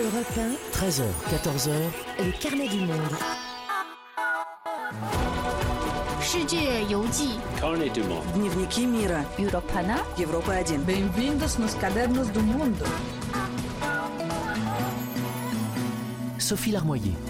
Europe 13h, 14h, le carnet du monde. Carnet du monde. Dnevniki mira. Europana. Европа 1. Bem-vindos nos cadernos do mundo. Sophie Larmoyer.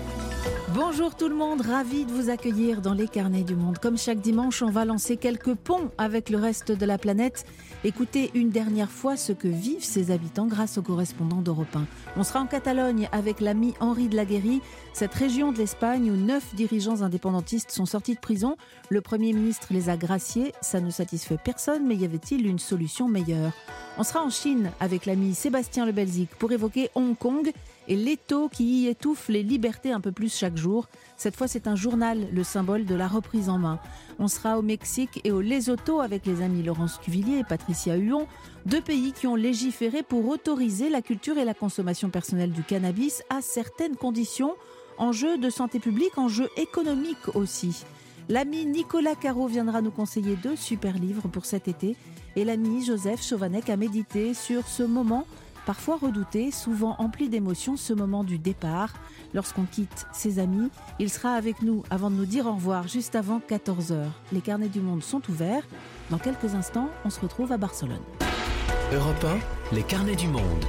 Bonjour tout le monde, ravi de vous accueillir dans les carnets du monde. Comme chaque dimanche, on va lancer quelques ponts avec le reste de la planète. Écoutez une dernière fois ce que vivent ses habitants grâce aux correspondants d'Europe 1. On sera en Catalogne avec l'ami Henri de Laguéry, cette région de l'Espagne où neuf dirigeants indépendantistes sont sortis de prison. Le Premier ministre les a graciés. Ça ne satisfait personne, mais y avait-il une solution meilleure? On sera en Chine avec l'ami Sébastien Le Belzic pour évoquer Hong Kong et l'étau qui y étouffe les libertés un peu plus chaque jour. Cette fois, c'est un journal, le symbole de la reprise en main. On sera au Mexique et au Lesotho avec les amis Laurence Cuvillier et Patricia Huon, deux pays qui ont légiféré pour autoriser la culture et la consommation personnelle du cannabis à certaines conditions, enjeux de santé publique, enjeux économiques aussi. L'ami Nicolas Caro viendra nous conseiller deux super livres pour cet été et l'ami Joseph Chauvanec a médité sur ce moment parfois redouté, souvent empli d'émotions, ce moment du départ. Lorsqu'on quitte ses amis, il sera avec nous avant de nous dire au revoir juste avant 14h. Les carnets du monde sont ouverts. Dans quelques instants, on se retrouve à Barcelone. Europe 1, les carnets du monde.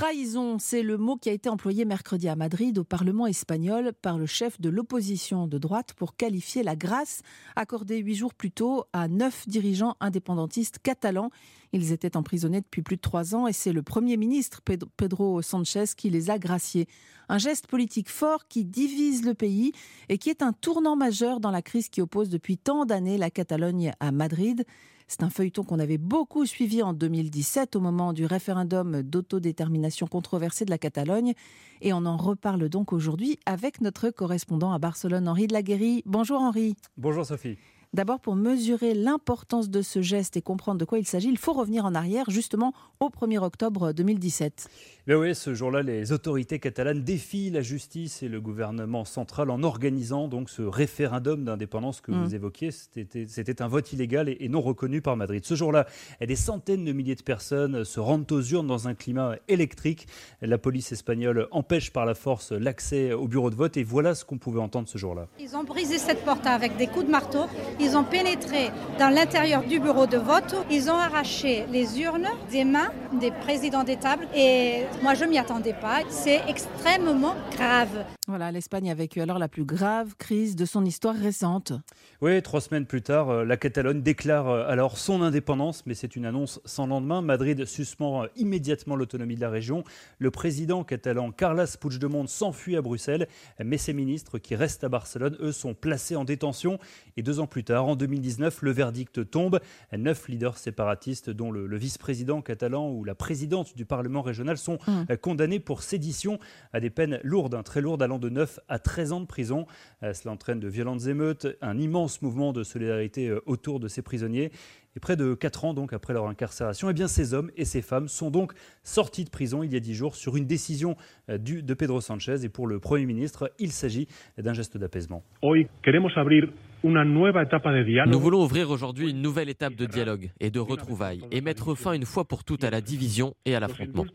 Trahison, c'est le mot qui a été employé mercredi à Madrid au Parlement espagnol par le chef de l'opposition de droite pour qualifier la grâce accordée huit jours plus tôt à neuf dirigeants indépendantistes catalans. Ils étaient emprisonnés depuis plus de trois ans et c'est le Premier ministre Pedro Sanchez qui les a graciés. Un geste politique fort qui divise le pays et qui est un tournant majeur dans la crise qui oppose depuis tant d'années la Catalogne à Madrid. C'est un feuilleton qu'on avait beaucoup suivi en 2017 au moment du référendum d'autodétermination controversé de la Catalogne. Et on en reparle donc aujourd'hui avec notre correspondant à Barcelone, Henri de Laguéry. Bonjour Henri. Bonjour Sophie. D'abord, pour mesurer l'importance de ce geste et comprendre de quoi il s'agit, il faut revenir en arrière, justement au 1er octobre 2017. Ben oui, ce jour-là, les autorités catalanes défient la justice et le gouvernement central en organisant donc ce référendum d'indépendance que vous Mm. évoquiez. C'était c'était un vote illégal et, et non reconnu par Madrid. Ce jour-là, des centaines de milliers de personnes se rendent aux urnes dans un climat électrique. La police espagnole empêche par la force l'accès au bureau de vote et voilà ce qu'on pouvait entendre ce jour-là. Ils ont brisé cette porte avec des coups de marteau. Ils ont pénétré dans l'intérieur du bureau de vote. Ils ont arraché les urnes des mains des présidents des tables. Et moi, je m'y attendais pas. C'est extrêmement grave. Voilà, l'Espagne a vécu alors la plus grave crise de son histoire récente. Oui, trois semaines plus tard, euh, la Catalogne déclare euh, alors son indépendance, mais c'est une annonce sans lendemain. Madrid suspend euh, immédiatement l'autonomie de la région. Le président catalan Carles Puigdemont s'enfuit à Bruxelles, mais ses ministres qui restent à Barcelone, eux, sont placés en détention. Et deux ans plus tard, en 2019, le verdict tombe. Neuf leaders séparatistes, dont le, le vice-président catalan ou la présidente du Parlement régional, sont Mm. euh, condamnés pour sédition à des peines lourdes, hein, très lourdes, allant de 9 à 13 ans de prison. Euh, cela entraîne de violentes émeutes, un immense mouvement de solidarité euh, autour de ces prisonniers. Et près de 4 ans donc après leur incarcération, eh bien ces hommes et ces femmes sont donc sortis de prison il y a 10 jours sur une décision du, de Pedro Sanchez. Et pour le Premier ministre, il s'agit d'un geste d'apaisement. Hoy queremos abrir Nous voulons ouvrir aujourd'hui une nouvelle étape de dialogue et de retrouvailles et mettre fin une fois pour toutes à la division et à l'affrontement.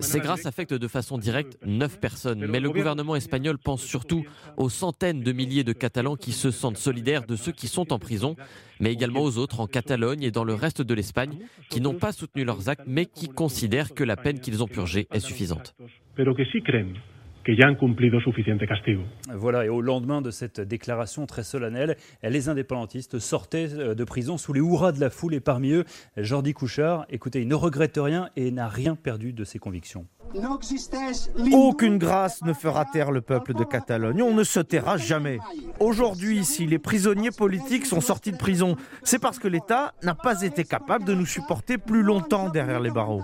Ces grâces affectent de façon directe neuf personnes, mais le gouvernement espagnol pense surtout aux centaines de milliers de Catalans qui se sentent solidaires de ceux qui sont en prison, mais également aux autres en Catalogne et dans le reste de l'Espagne qui n'ont pas soutenu leurs actes, mais qui considèrent que la peine qu'ils ont purgée est suffisante. Que ya han cumplido suficiente castigo. Voilà, et au lendemain de cette déclaration très solennelle, les indépendantistes sortaient euh, de prison sous les hurrahs de la foule et parmi eux, Jordi Couchard, écoutez, il ne regrette rien et n'a rien perdu de ses convictions. Aucune grâce ne fera taire le peuple de Catalogne. On ne se taira jamais. Aujourd'hui, si les prisonniers politiques sont sortis de prison, c'est parce que l'État n'a pas été capable de nous supporter plus longtemps derrière les barreaux.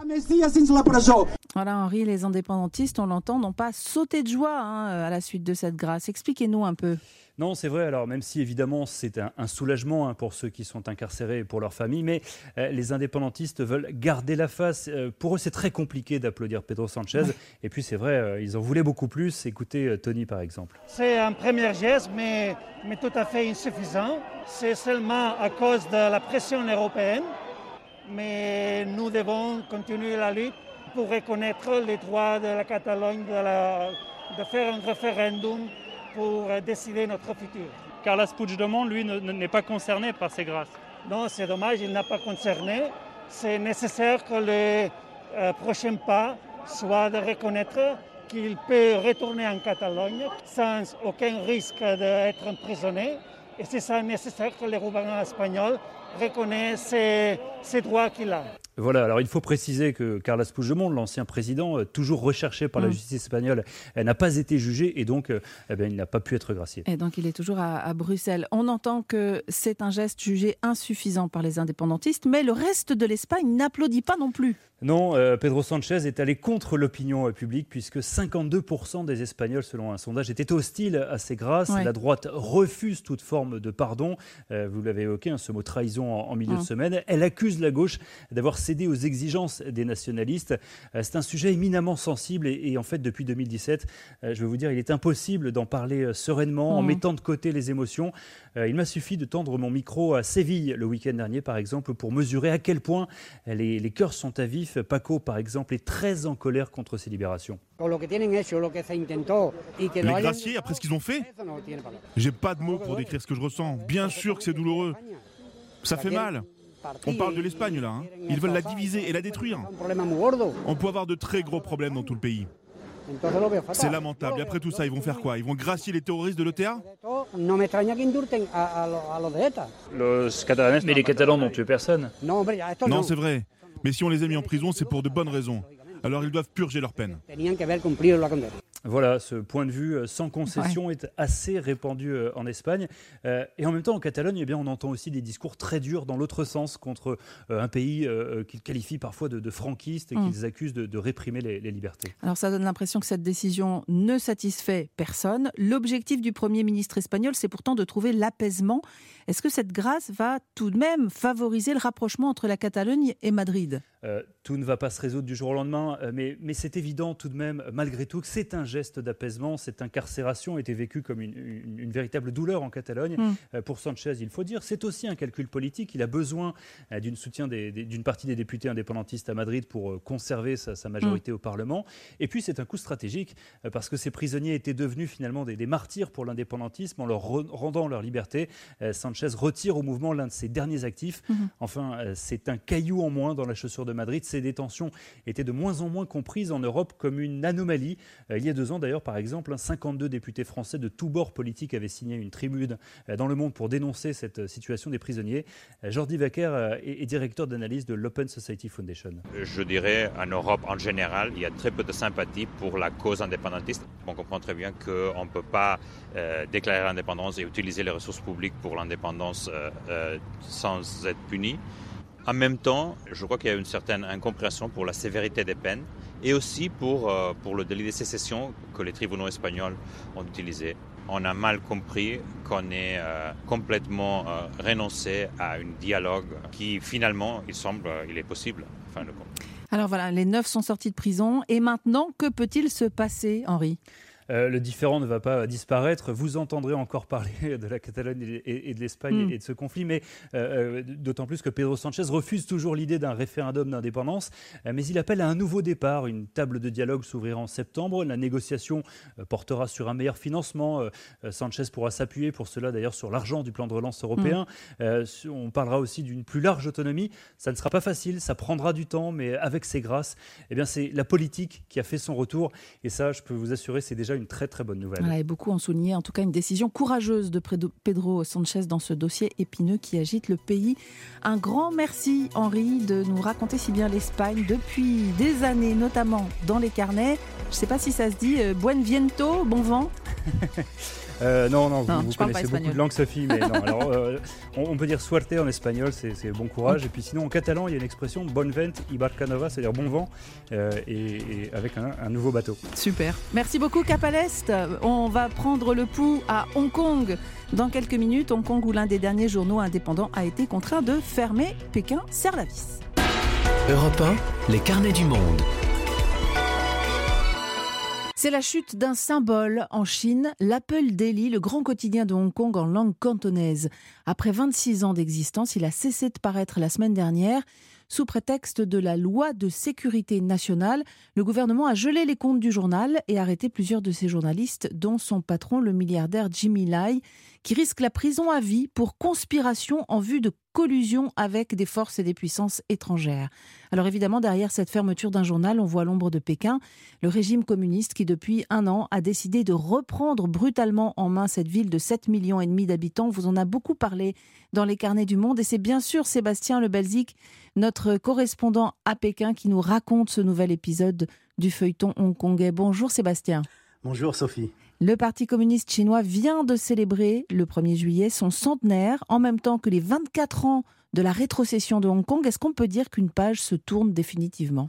Voilà, Henri, les indépendantistes, on l'entend, n'ont pas sauté de joie hein, à la suite de cette grâce. Expliquez-nous un peu. Non, c'est vrai. Alors, même si évidemment c'est un, un soulagement hein, pour ceux qui sont incarcérés et pour leurs familles, mais euh, les indépendantistes veulent garder la face. Euh, pour eux, c'est très compliqué d'applaudir Pedro Sanchez. Et puis, c'est vrai, euh, ils en voulaient beaucoup plus. Écoutez euh, Tony, par exemple. C'est un premier geste, mais, mais tout à fait insuffisant. C'est seulement à cause de la pression européenne. Mais nous devons continuer la lutte pour reconnaître les droits de la Catalogne de, de faire un référendum pour décider notre futur. Carles Puigdemont, lui, n'est pas concerné par ces grâces. Non, c'est dommage, il n'a pas concerné. C'est nécessaire que le euh, prochain pas soit de reconnaître qu'il peut retourner en Catalogne sans aucun risque d'être emprisonné. Et c'est ça nécessaire que le gouvernement espagnol reconnaisse ses droits qu'il a. Voilà, alors il faut préciser que Carles Puigdemont, l'ancien président, euh, toujours recherché par la mm. justice espagnole, n'a pas été jugé et donc euh, eh bien, il n'a pas pu être gracié. Et donc il est toujours à, Bruxelles. On entend que c'est un geste jugé insuffisant par les indépendantistes, mais le reste de l'Espagne n'applaudit pas non plus. Non, euh, Pedro Sanchez est allé contre l'opinion publique puisque 52% des Espagnols, selon un sondage, étaient hostiles à ces grâces. La droite refuse toute forme de pardon. vous l'avez évoqué, hein, ce mot trahison en, milieu de semaine. Elle accuse la gauche d'avoir céder aux exigences des nationalistes. Euh, c'est un sujet éminemment sensible et, en fait, depuis 2017, euh, je vais vous dire, il est impossible d'en parler euh, sereinement en mmh. mettant de côté les émotions. Il m'a suffi de tendre mon micro à Séville le week-end dernier, par exemple, pour mesurer à quel point les, les cœurs sont à vif. Paco, par exemple, est très en colère contre ces libérations. Les graciers, après ce qu'ils ont fait, j'ai pas de mots pour décrire ce que je ressens. Bien sûr que c'est douloureux. Ça fait mal. On parle de l'Espagne là. Hein. Ils veulent la diviser et la détruire. On peut avoir de très gros problèmes dans tout le pays. C'est lamentable. Et après tout ça, ils vont faire quoi? Ils vont gracier les terroristes de l'OTA Mais les Catalans n'ont tué personne. Non, c'est vrai. Mais si on les a mis en prison, c'est pour de bonnes raisons. Alors ils doivent purger leur peine. Voilà, ce point de vue euh, sans concession est assez répandu euh, en Espagne. Euh, et en même temps, en Catalogne, eh bien, on entend aussi des discours très durs dans l'autre sens contre un pays qu'ils qualifient parfois de, franquiste et mm. qu'ils accusent de, réprimer les, libertés. Alors ça donne l'impression que cette décision ne satisfait personne. L'objectif du Premier ministre espagnol, c'est pourtant de trouver l'apaisement. Est-ce que cette grâce va tout de même favoriser le rapprochement entre la Catalogne et Madrid? Tout ne va pas se résoudre du jour au lendemain, mais, mais c'est évident tout de même, malgré tout, que c'est un geste d'apaisement. Cette incarcération était vécue comme une, véritable douleur en Catalogne. Mm. Euh, pour Sanchez, il faut dire, c'est aussi un calcul politique. Il a besoin euh, d'une soutien d'une partie des députés indépendantistes à Madrid pour euh, conserver sa, majorité mm. au Parlement. Et puis c'est un coup stratégique parce que ces prisonniers étaient devenus finalement des, martyrs pour l'indépendantisme en leur rendant leur liberté. Sanchez retire au mouvement l'un de ses derniers actifs. Mm-hmm. Enfin, c'est un caillou en moins dans la chaussure de Madrid. Ces détentions étaient de moins en moins comprises en Europe comme une anomalie. il y a deux ans, d'ailleurs, par exemple, 52 députés français de tous bords politiques avaient signé une tribune euh, dans Le Monde pour dénoncer cette euh, situation des prisonniers. Euh, Jordi Wacker est directeur d'analyse de l'Open Society Foundation. Je dirais, en Europe en général, il y a très peu de sympathie pour la cause indépendantiste. On comprend très bien qu'on ne peut pas déclarer l'indépendance et utiliser les ressources publiques pour l'indépendance sans être puni. En même temps, je crois qu'il y a une certaine incompréhension pour la sévérité des peines et aussi pour, euh, pour le délit de sécession que les tribunaux espagnols ont utilisé. On a mal compris qu'on ait euh, complètement euh, renoncé à un dialogue qui finalement, il semble, il est possible. Alors voilà, les neuf sont sortis de prison et maintenant, que peut-il se passer, Henri? Euh, le différent ne va pas disparaître. Vous entendrez encore parler de la Catalogne et, de l'Espagne mm. et de ce conflit, mais euh, euh, d'autant plus que Pedro Sanchez refuse toujours l'idée d'un référendum d'indépendance, mais il appelle à un nouveau départ. Une table de dialogue s'ouvrira en septembre. La négociation portera sur un meilleur financement. Sanchez pourra s'appuyer pour cela d'ailleurs sur l'argent du plan de relance européen. Mm. on parlera aussi d'une plus large autonomie. Ça ne sera pas facile, ça prendra du temps, mais avec ces grâces, eh bien c'est la politique qui a fait son retour. Et ça, je peux vous assurer, c'est déjà une très très bonne nouvelle. et beaucoup ont souligné en tout cas une décision courageuse de Pedro Sanchez dans ce dossier épineux qui agite le pays. Un grand merci Henri de nous raconter si bien l'Espagne depuis des années, notamment dans les carnets. Je ne sais pas si ça se dit euh, Buen viento, bon vent. Euh, non, non, vous, connaissez beaucoup de langues, Sophie, mais non. Alors, euh, on, peut dire suerte en espagnol, c'est bon courage. Et puis sinon, en catalan, il y a une expression bon vent y barcanova, c'est-à-dire bon vent, euh, et, avec un, nouveau bateau. Super. Merci beaucoup, Cap On va prendre le pouls à Hong Kong. Dans quelques minutes, Hong Kong, où l'un des derniers journaux indépendants a été contraint de fermer, Pékin serre la vis. Europe 1, les carnets du monde. C'est la chute d'un symbole en Chine, l'Apple Daily, le grand quotidien de Hong Kong en langue cantonaise. Après 26 ans d'existence, il a cessé de paraître la semaine dernière. sous prétexte de la loi de sécurité nationale. Le gouvernement a gelé les comptes du journal et arrêté plusieurs de ses journalistes, dont son patron, le milliardaire Jimmy Lai, qui risque la prison à vie pour conspiration en vue de collusion avec des forces et des puissances étrangères. Alors évidemment, derrière cette fermeture d'un journal, on voit l'ombre de Pékin, le régime communiste qui depuis un an a décidé de reprendre brutalement en main cette ville de 7 millions et demi d'habitants. Vous en a beaucoup parlé dans les carnets du monde et c'est bien sûr Sébastien Le Belzic, notre correspondant à Pékin, qui nous raconte ce nouvel épisode du feuilleton hongkongais. Bonjour Sébastien. Bonjour Sophie. Le Parti communiste chinois vient de célébrer le 1er juillet son centenaire, en même temps que les 24 ans de la rétrocession de Hong Kong. Est-ce qu'on peut dire qu'une page se tourne définitivement?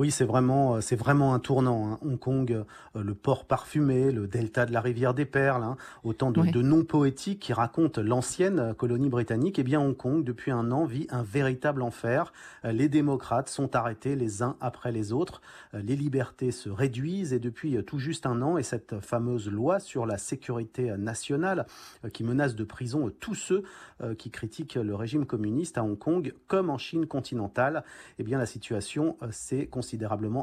Oui, c'est vraiment, euh, c'est vraiment un tournant. Hein. Hong Kong, euh, le port parfumé, le delta de la rivière des Perles, hein. autant de, noms poétiques qui racontent l'ancienne colonie britannique. Eh bien, Hong Kong, depuis un an, vit un véritable enfer. Euh, les démocrates sont arrêtés les uns après les autres. Les libertés se réduisent et depuis tout juste un an, et cette fameuse loi sur la sécurité nationale qui menace de prison tous ceux qui critiquent le régime communiste à Hong Kong, comme en Chine continentale, eh bien, la situation s'est considérablement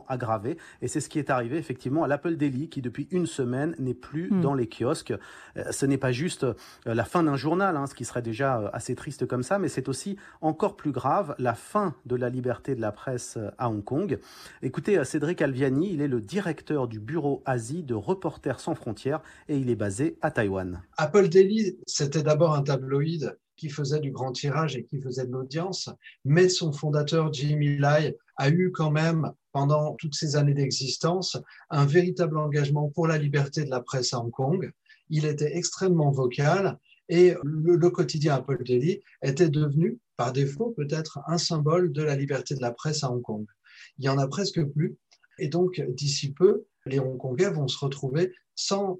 aggravé. Et c'est ce qui est arrivé effectivement à l'Apple Daily, qui depuis une semaine n'est plus hmm. dans les kiosques. Euh, ce n'est pas juste euh, la fin d'un journal, hein, ce qui serait déjà euh, assez triste comme ça, mais c'est aussi encore plus grave la fin de la liberté de la presse à Hong Kong. Écoutez, Cédric Alviani, il est le directeur du bureau Asie de Reporters sans frontières et il est basé à Taïwan. Apple Daily, c'était d'abord un tabloïd qui faisait du grand tirage et qui faisait de l'audience, mais son fondateur Jimmy Lai a eu quand même, pendant toutes ces années d'existence, un véritable engagement pour la liberté de la presse à Hong Kong. Il était extrêmement vocal et le, quotidien Apple Daily était devenu, par défaut peut-être, un symbole de la liberté de la presse à Hong Kong. Il y en a presque plus. Et donc, d'ici peu, les Hongkongais vont se retrouver sans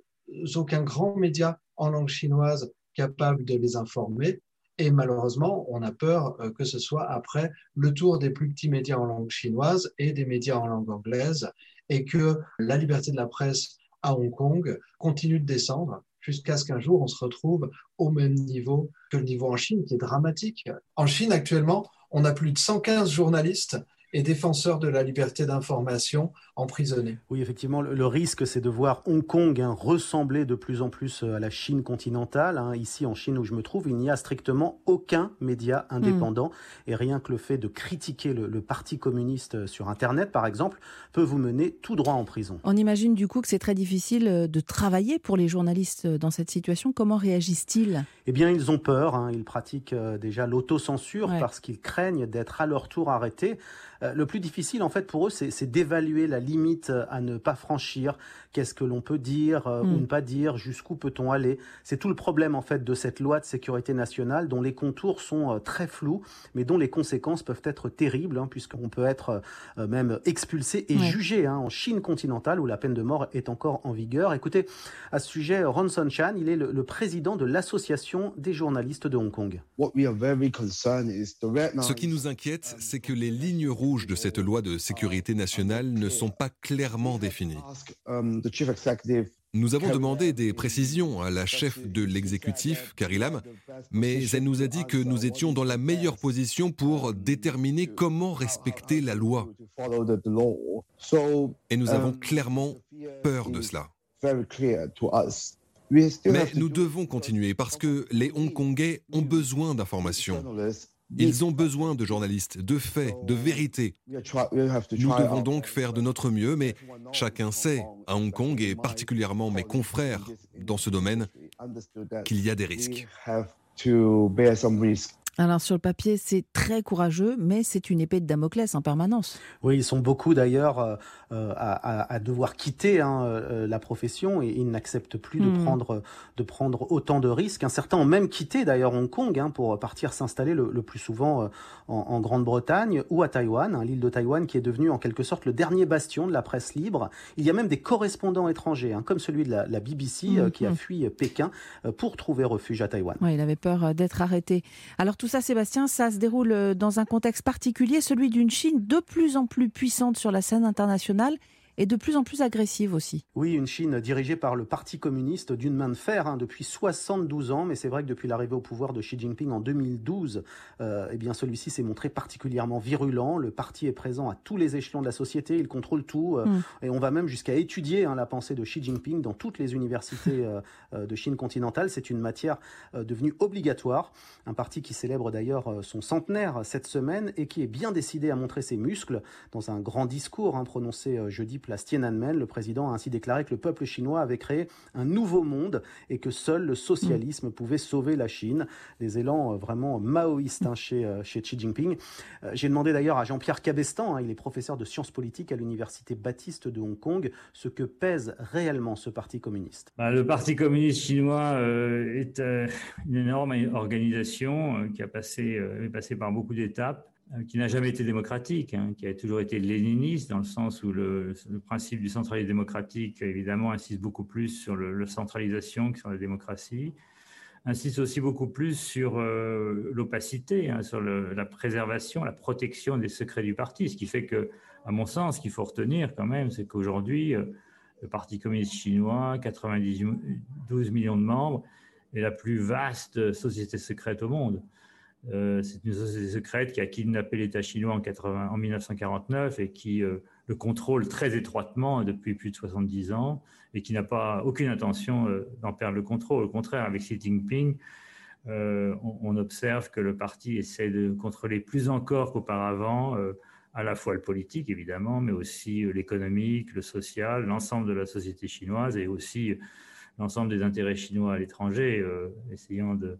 aucun grand média en langue chinoise capable de les informer et malheureusement, on a peur euh, que ce soit après le tour des plus petits médias en langue chinoise et des médias en langue anglaise, et que la liberté de la presse à Hong Kong continue de descendre jusqu'à ce qu'un jour on se retrouve au même niveau que le niveau en Chine, qui est dramatique. En Chine, actuellement, on a plus de 115 journalistes et défenseurs de la liberté d'information emprisonnés. Oui, effectivement, le, risque, c'est de voir Hong Kong hein, ressembler de plus en plus euh, à la Chine continentale. Hein. Ici, en Chine où je me trouve, il n'y a strictement aucun média indépendant. Hmm. Et rien que le fait de critiquer le, Parti communiste euh, sur Internet, par exemple, peut vous mener tout droit en prison. On imagine du coup que c'est très difficile euh, de travailler pour les journalistes dans cette situation. Comment réagissent-ils? Eh bien, ils ont peur. Hein. Ils pratiquent déjà l'autocensure parce qu'ils craignent d'être à leur tour arrêtés. Euh, le plus difficile, en fait, pour eux, c'est d'évaluer la limite à ne pas franchir. Qu'est-ce que l'on peut dire euh, ou hmm. ne pas dire? Jusqu'où peut-on aller? C'est tout le problème, en fait, de cette loi de sécurité nationale dont les contours sont euh, très flous, mais dont les conséquences peuvent être terribles, hein, puisqu'on peut être même expulsé et jugé hein, en Chine continentale, où la peine de mort est encore en vigueur. Écoutez, à ce sujet, Ronson Chan, il est le, le président de l'Association des journalistes de Hong Kong. Ce qui nous inquiète, c'est que les lignes rouges de cette loi de sécurité nationale ne sont pas clairement définies. Nous avons demandé des précisions à la chef de l'exécutif, Carrie Lam, mais elle nous a dit que nous étions dans la meilleure position pour déterminer comment respecter la loi. Et nous avons clairement peur de cela. Mais nous devons continuer parce que les Hongkongais ont besoin d'informations. Ils ont besoin de journalistes, de faits, de vérité. Nous devons donc faire de notre mieux, mais chacun sait, à Hong Kong et particulièrement mes confrères dans ce domaine, qu'il y a des risques. Alors sur le papier, c'est très courageux, mais c'est une épée de Damoclès en permanence. Oui, ils sont beaucoup d'ailleurs euh, euh, à, devoir quitter hein, euh, la profession et ils n'acceptent plus de, hmm. prendre, de prendre autant de risques. Un certains ont même quitté d'ailleurs Hong Kong hein, pour partir s'installer le, plus souvent en, Grande-Bretagne ou à Taïwan, hein, l'île de Taïwan qui est devenue en quelque sorte le dernier bastion de la presse libre. Il y a même des correspondants étrangers, comme celui de la, BBC qui a hmm. fui Pékin pour trouver refuge à Taïwan. Il avait peur d'être arrêté. Alors tout ça, Sébastien, ça se déroule euh, dans un contexte particulier, celui d'une Chine de plus en plus puissante sur la scène internationale et de plus en plus agressive aussi. Oui, une Chine dirigée par le Parti communiste d'une main de fer hein, depuis 72 ans, mais c'est vrai que depuis l'arrivée au pouvoir de Xi Jinping en 2012, euh, eh bien celui-ci s'est montré particulièrement virulent. Le parti est présent à tous les échelons de la société, il contrôle tout, euh, mm. et on va même jusqu'à étudier hein, la pensée de Xi Jinping dans toutes les universités euh, euh, de Chine continentale. C'est une matière devenue obligatoire. Un parti qui célèbre d'ailleurs son centenaire cette semaine et qui est bien décidé à montrer ses muscles dans un grand discours hein, prononcé jeudi place Tiananmen, le président a ainsi déclaré que le peuple chinois avait créé un nouveau monde et que seul le socialisme pouvait sauver la Chine. Des élans euh, vraiment maoïstes hein, chez, euh, chez Xi Jinping. Euh, j'ai demandé d'ailleurs à Jean-Pierre Cabestan, hein, il est professeur de sciences politiques à l'université baptiste de Hong Kong, ce que pèse réellement ce parti communiste. Bah, le parti communiste chinois est une énorme organisation qui a passé, est passé par beaucoup d'étapes. Euh, qui n'a jamais été démocratique, hein, qui a toujours été léniniste, dans le sens où le, principe du centralisme démocratique, évidemment, insiste beaucoup plus sur la centralisation que sur la démocratie, insiste aussi beaucoup plus sur euh, l'opacité, hein, sur la préservation, la protection des secrets du parti, ce qui fait que, à mon sens, ce qu'il faut retenir quand même, c'est qu'aujourd'hui, euh, le Parti communiste chinois, 92 millions de membres, est la plus vaste société secrète au monde. Euh, c'est une société secrète qui a kidnappé l'État chinois en, 80, en 1949 et qui euh, le contrôle très étroitement depuis plus de 70 ans et qui n'a pas aucune intention euh, d'en perdre le contrôle. Au contraire, avec Xi Jinping, on, observe que le parti essaie de contrôler plus encore qu'auparavant à la fois le politique, évidemment, mais aussi l'économique, le social, l'ensemble de la société chinoise et aussi l'ensemble des intérêts chinois à l'étranger, essayant de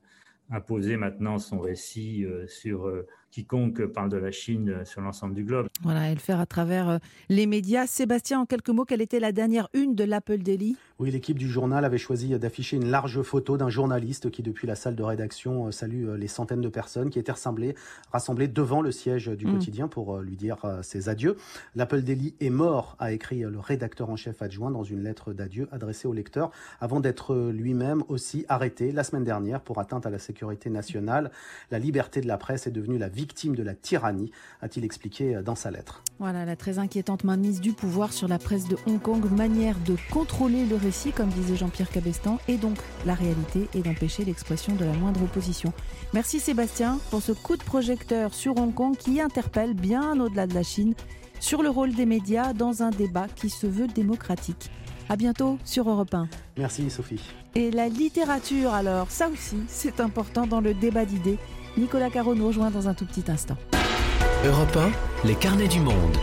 imposer maintenant son récit euh, sur euh, quiconque parle de la Chine euh, sur l'ensemble du globe. Voilà, et le faire à travers les médias. Sébastien, en quelques mots, quelle était la dernière une de l'Apple Daily? Oui, l'équipe du journal avait choisi d'afficher une large photo d'un journaliste qui, depuis la salle de rédaction, salue les centaines de personnes qui étaient rassemblées, rassemblées devant le siège du mm. quotidien pour lui dire ses adieux. L'Apple Daily est mort, a écrit le rédacteur en chef adjoint dans une lettre d'adieu adressée au lecteur, avant d'être lui-même aussi arrêté la semaine dernière pour atteinte à la sécurité sécurité nationale. La liberté de la presse est devenue la victime de la tyrannie, a-t-il expliqué dans sa lettre. Voilà la très inquiétante mainmise du pouvoir sur la presse de Hong Kong, manière de contrôler le récit, comme disait Jean-Pierre Cabestan, et donc la réalité et d'empêcher l'expression de la moindre opposition. Merci Sébastien pour ce coup de projecteur sur Hong Kong qui interpelle bien au-delà de la Chine sur le rôle des médias dans un débat qui se veut démocratique. À bientôt sur Europe 1. Merci Sophie. Et la littérature alors, ça aussi, c'est important dans le débat d'idées. Nicolas Caro nous rejoint dans un tout petit instant. Europe 1, les carnets du monde.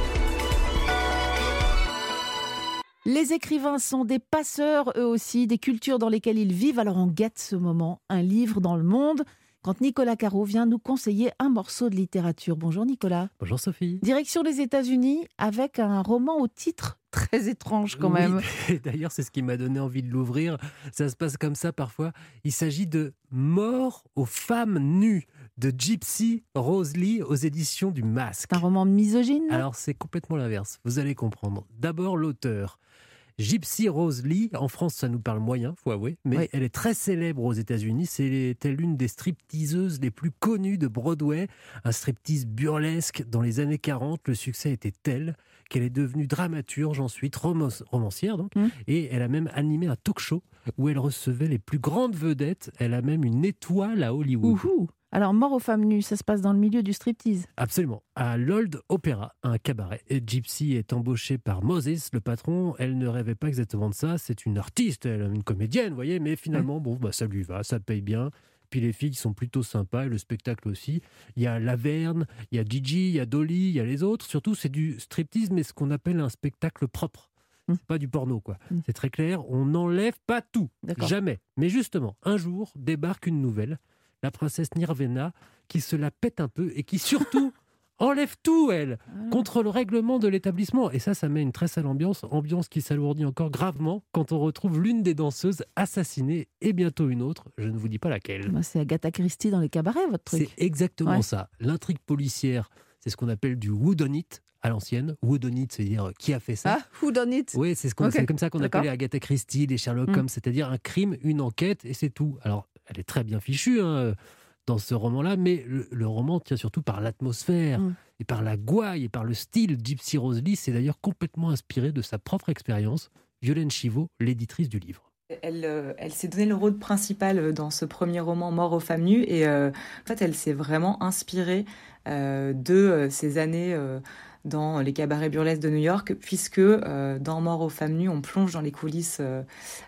Les écrivains sont des passeurs, eux aussi, des cultures dans lesquelles ils vivent. Alors on guette ce moment, un livre dans le monde quand Nicolas Caro vient nous conseiller un morceau de littérature. Bonjour Nicolas. Bonjour Sophie. Direction des États-Unis avec un roman au titre très étrange quand même. D'ailleurs, c'est ce qui m'a donné envie de l'ouvrir. Ça se passe comme ça parfois. Il s'agit de Mort aux femmes nues de Gypsy Rose Lee aux éditions du Masque. Un roman misogyne Alors c'est complètement l'inverse. Vous allez comprendre. D'abord l'auteur. Gypsy Rose Lee, en France ça nous parle moyen, faut avouer, mais elle est très célèbre aux États-Unis. C'est l'une des stripteaseuses les plus connues de Broadway, un striptease burlesque. Dans les années 40, le succès était tel qu'elle est devenue dramaturge ensuite, romancière donc, mmh. et elle a même animé un talk show où elle recevait les plus grandes vedettes. Elle a même une étoile à Hollywood. Alors, Mort aux femmes nues, ça se passe dans le milieu du striptease Absolument. À l'Old Opera, un cabaret. Et Gypsy est embauchée par Moses, le patron. Elle ne rêvait pas exactement de ça. C'est une artiste, elle, une comédienne, vous voyez. Mais finalement, bon, bah, ça lui va, ça paye bien. Puis les filles sont plutôt sympas et le spectacle aussi. Il y a Laverne, il y a Gigi, il y a Dolly, il y a les autres. Surtout, c'est du striptease, mais ce qu'on appelle un spectacle propre. Mmh. pas du porno, quoi. Mmh. C'est très clair. On n'enlève pas tout. Jamais. Mais justement, un jour débarque une nouvelle la princesse Nirvana, qui se la pète un peu et qui surtout enlève tout, elle, ah. contre le règlement de l'établissement. Et ça, ça met une très sale ambiance, ambiance qui s'alourdit encore gravement quand on retrouve l'une des danseuses assassinée et bientôt une autre, je ne vous dis pas laquelle. C'est Agatha Christie dans les cabarets, votre truc. C'est exactement ça. L'intrigue policière, c'est ce qu'on appelle du woodonite à l'ancienne. Woodonite, c'est-à-dire qui a fait ça Ah, woodonite Oui, c'est comme ça qu'on appelait Agatha Christie, les Sherlock mm. Holmes, c'est-à-dire un crime, une enquête, et c'est tout. Alors, elle est très bien fichue hein, dans ce roman-là, mais le, roman tient surtout par l'atmosphère. Mm. et par la gouaille et par le style. Gypsy Rose Lee s'est d'ailleurs complètement inspirée de sa propre expérience. Violaine Chivot, l'éditrice du livre. Elle, euh, elle s'est donné le rôle principal euh, dans ce premier roman Mort aux femmes nues et euh, en fait elle s'est vraiment inspirée de ces années dans les cabarets burlesques de New York puisque dans Mort aux femmes nues on plonge dans les coulisses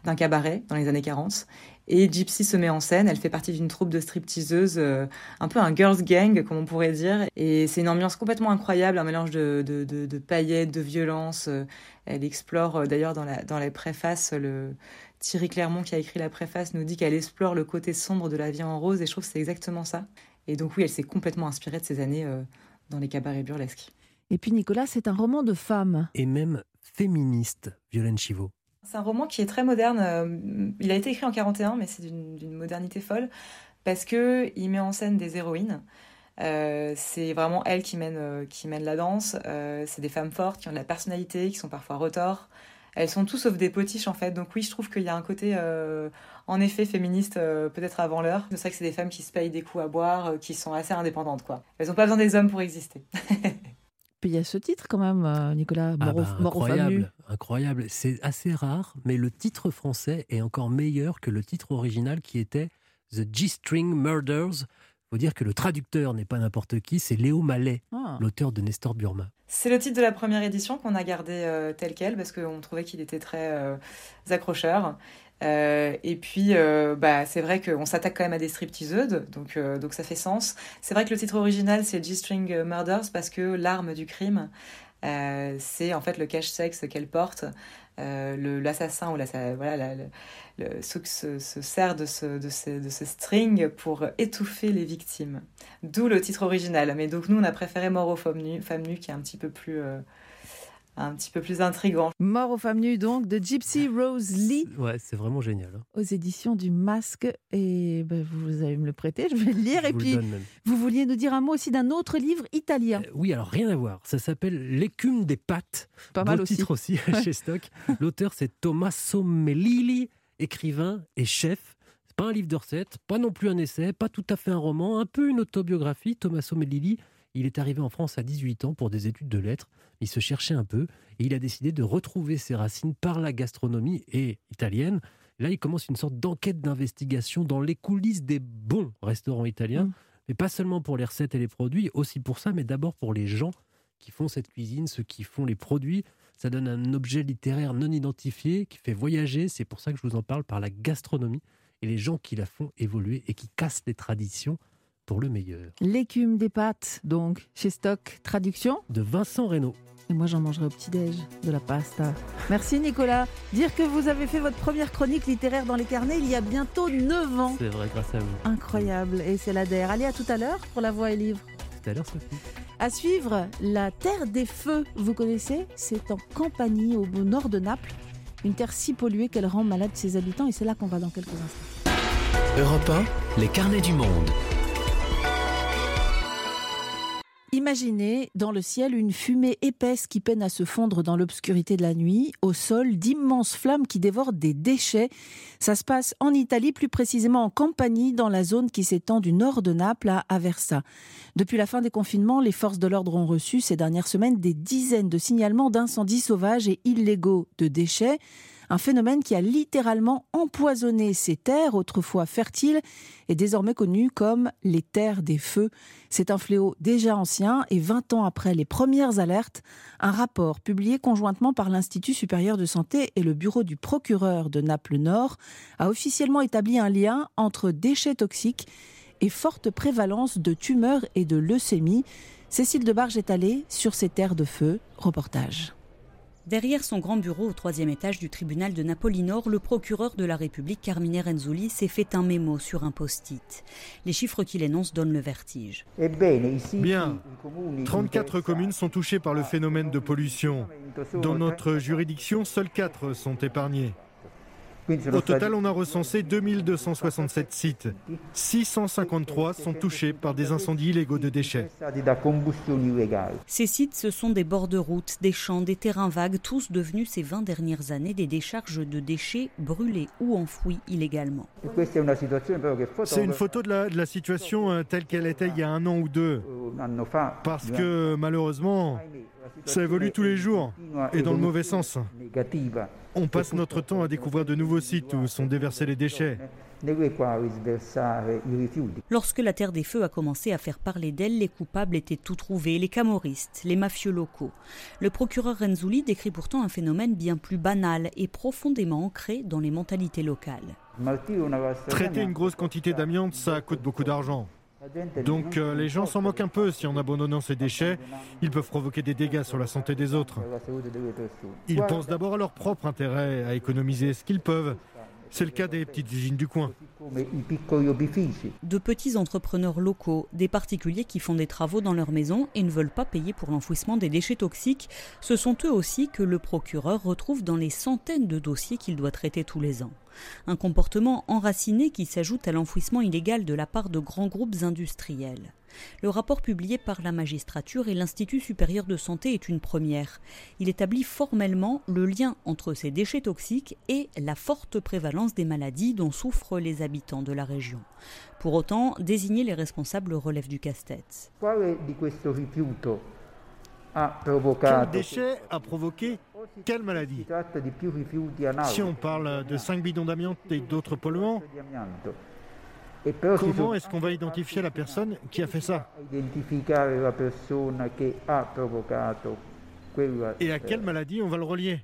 d'un cabaret dans les années 40 et Gypsy se met en scène, elle fait partie d'une troupe de stripteaseuses, un peu un girls gang, comme on pourrait dire. Et c'est une ambiance complètement incroyable, un mélange de, de, de, de paillettes, de violence. Elle explore d'ailleurs dans la, dans les préfaces le, Thierry Clermont, qui a écrit la préface, nous dit qu'elle explore le côté sombre de la vie en rose, et je trouve que c'est exactement ça. Et donc oui, elle s'est complètement inspirée de ces années euh, dans les cabarets burlesques. Et puis Nicolas, c'est un roman de femme. Et même féministe, Violaine Chivot. C'est un roman qui est très moderne. Euh, il a été écrit en 41, mais c'est d'une modernité folle, parce qu'il met en scène des héroïnes. Euh, c'est vraiment elles qui mènent, qui mènent la danse. c'est des femmes fortes qui ont de la personnalité, qui sont parfois retors. Elles sont tous sauf des potiches en fait. Donc oui, je trouve qu'il y a un côté euh, en effet féministe euh, peut-être avant l'heure. C'est vrai que c'est des femmes qui se payent des coups à boire, euh, qui sont assez indépendantes quoi. Elles n'ont pas besoin des hommes pour exister. Y a ce titre quand même, Nicolas, ah bah, incroyable, incroyable. C'est assez rare, mais le titre français est encore meilleur que le titre original qui était The G-String Murders faut dire que le traducteur n'est pas n'importe qui, c'est Léo Mallet, ah. l'auteur de Nestor Burma. C'est le titre de la première édition qu'on a gardé euh, tel quel parce qu'on trouvait qu'il était très euh, accrocheur. Euh, et puis, bah, c'est vrai qu'on s'attaque quand même à des stripteaseuses, donc, donc ça fait sens. C'est vrai que le titre original, c'est G-String Murders parce que l'arme du crime, c'est en fait le cache-sexe qu'elle porte. l'assassin ou la, voilà, le, se, sert de ce, de, ce, de ce string pour étouffer les victimes. D'où le titre original. Mais donc nous, on a préféré Mort aux femmes nues, qui est un petit peu plus... Un petit peu plus intrigant. Mort aux femmes nues, donc, de Gypsy Rose Lee. Ouais, c'est vraiment génial. Hein. Aux éditions du Masque. Et ben, vous allez me le prêter, je vais le lire. et puis, vous vouliez nous dire un mot aussi d'un autre livre italien. Euh, oui, alors rien à voir. Ça s'appelle L'écume des pattes. Pas mal aussi. titre aussi chez Stock. L'auteur, c'est Tommaso Melilli écrivain et chef. C'est pas un livre de recettes, pas non plus un essai, pas tout à fait un roman, un peu une autobiographie. Tommaso Melilli, il est arrivé en France à 18 ans pour des études de lettres. Il se cherchait un peu et il a décidé de retrouver ses racines par la gastronomie et italienne. Là, il commence une sorte d'enquête d'investigation dans les coulisses des bons restaurants italiens, mmh. mais pas seulement pour les recettes et les produits, aussi pour ça, mais d'abord pour les gens qui font cette cuisine, ceux qui font les produits, ça donne un objet littéraire non identifié qui fait voyager. C'est pour ça que je vous en parle par la gastronomie et les gens qui la font évoluer et qui cassent les traditions pour le meilleur. L'écume des pâtes, donc, chez Stock, traduction De Vincent Reynaud. Et moi, j'en mangerai au petit-déj, de la pasta. Merci Nicolas. Dire que vous avez fait votre première chronique littéraire dans les carnets il y a bientôt 9 ans. C'est vrai, grâce à vous. Incroyable. Et c'est l'ADR. Allez, à tout à l'heure pour la voix et livre. Tout à l'heure, Sophie. À suivre, la Terre des Feux, vous connaissez? C'est en Campanie, au nord de Naples. Une terre si polluée qu'elle rend malade ses habitants et c'est là qu'on va dans quelques instants. Europe 1, les carnets du monde. Imaginez dans le ciel une fumée épaisse qui peine à se fondre dans l'obscurité de la nuit, au sol d'immenses flammes qui dévorent des déchets. Ça se passe en Italie, plus précisément en Campanie, dans la zone qui s'étend du nord de Naples à Aversa. Depuis la fin des confinements, les forces de l'ordre ont reçu ces dernières semaines des dizaines de signalements d'incendies sauvages et illégaux de déchets un phénomène qui a littéralement empoisonné ces terres autrefois fertiles et désormais connues comme les terres des feux. C'est un fléau déjà ancien et 20 ans après les premières alertes, un rapport publié conjointement par l'Institut supérieur de santé et le bureau du procureur de Naples-Nord a officiellement établi un lien entre déchets toxiques et forte prévalence de tumeurs et de leucémie. Cécile Debarge est allée sur ces terres de feu. Reportage. Derrière son grand bureau au troisième étage du tribunal de Napoli-Nord, le procureur de la République, Carmine Renzulli, s'est fait un mémo sur un post-it. Les chiffres qu'il énonce donnent le vertige. Bien, 34 communes sont touchées par le phénomène de pollution. Dans notre juridiction, seules 4 sont épargnées. Au total, on a recensé 2267 sites. 653 sont touchés par des incendies illégaux de déchets. Ces sites, ce sont des bords de route, des champs, des terrains vagues, tous devenus ces 20 dernières années des décharges de déchets brûlés ou enfouis illégalement. C'est une photo de la, de la situation euh, telle qu'elle était il y a un an ou deux. Parce que malheureusement, ça évolue tous les jours et dans le mauvais sens. On passe notre temps à découvrir de nouveaux sites où sont déversés les déchets. Lorsque la Terre des Feux a commencé à faire parler d'elle, les coupables étaient tout trouvés, les camoristes, les mafieux locaux. Le procureur Renzulli décrit pourtant un phénomène bien plus banal et profondément ancré dans les mentalités locales. Traiter une grosse quantité d'amiante, ça coûte beaucoup d'argent. Donc euh, les gens s'en moquent un peu si en abandonnant ces déchets, ils peuvent provoquer des dégâts sur la santé des autres. Ils pensent d'abord à leur propre intérêt, à économiser ce qu'ils peuvent. C'est le cas des petites usines du coin. De petits entrepreneurs locaux, des particuliers qui font des travaux dans leur maison et ne veulent pas payer pour l'enfouissement des déchets toxiques, ce sont eux aussi que le procureur retrouve dans les centaines de dossiers qu'il doit traiter tous les ans. Un comportement enraciné qui s'ajoute à l'enfouissement illégal de la part de grands groupes industriels. Le rapport publié par la magistrature et l'Institut supérieur de santé est une première. Il établit formellement le lien entre ces déchets toxiques et la forte prévalence des maladies dont souffrent les habitants de la région. Pour autant, désigner les responsables relève du casse-tête. Quel déchet a provoqué quelle maladie? Si on parle de 5 bidons d'amiante et d'autres polluants, comment est-ce qu'on va identifier la personne qui a fait ça Et à quelle maladie on va le relier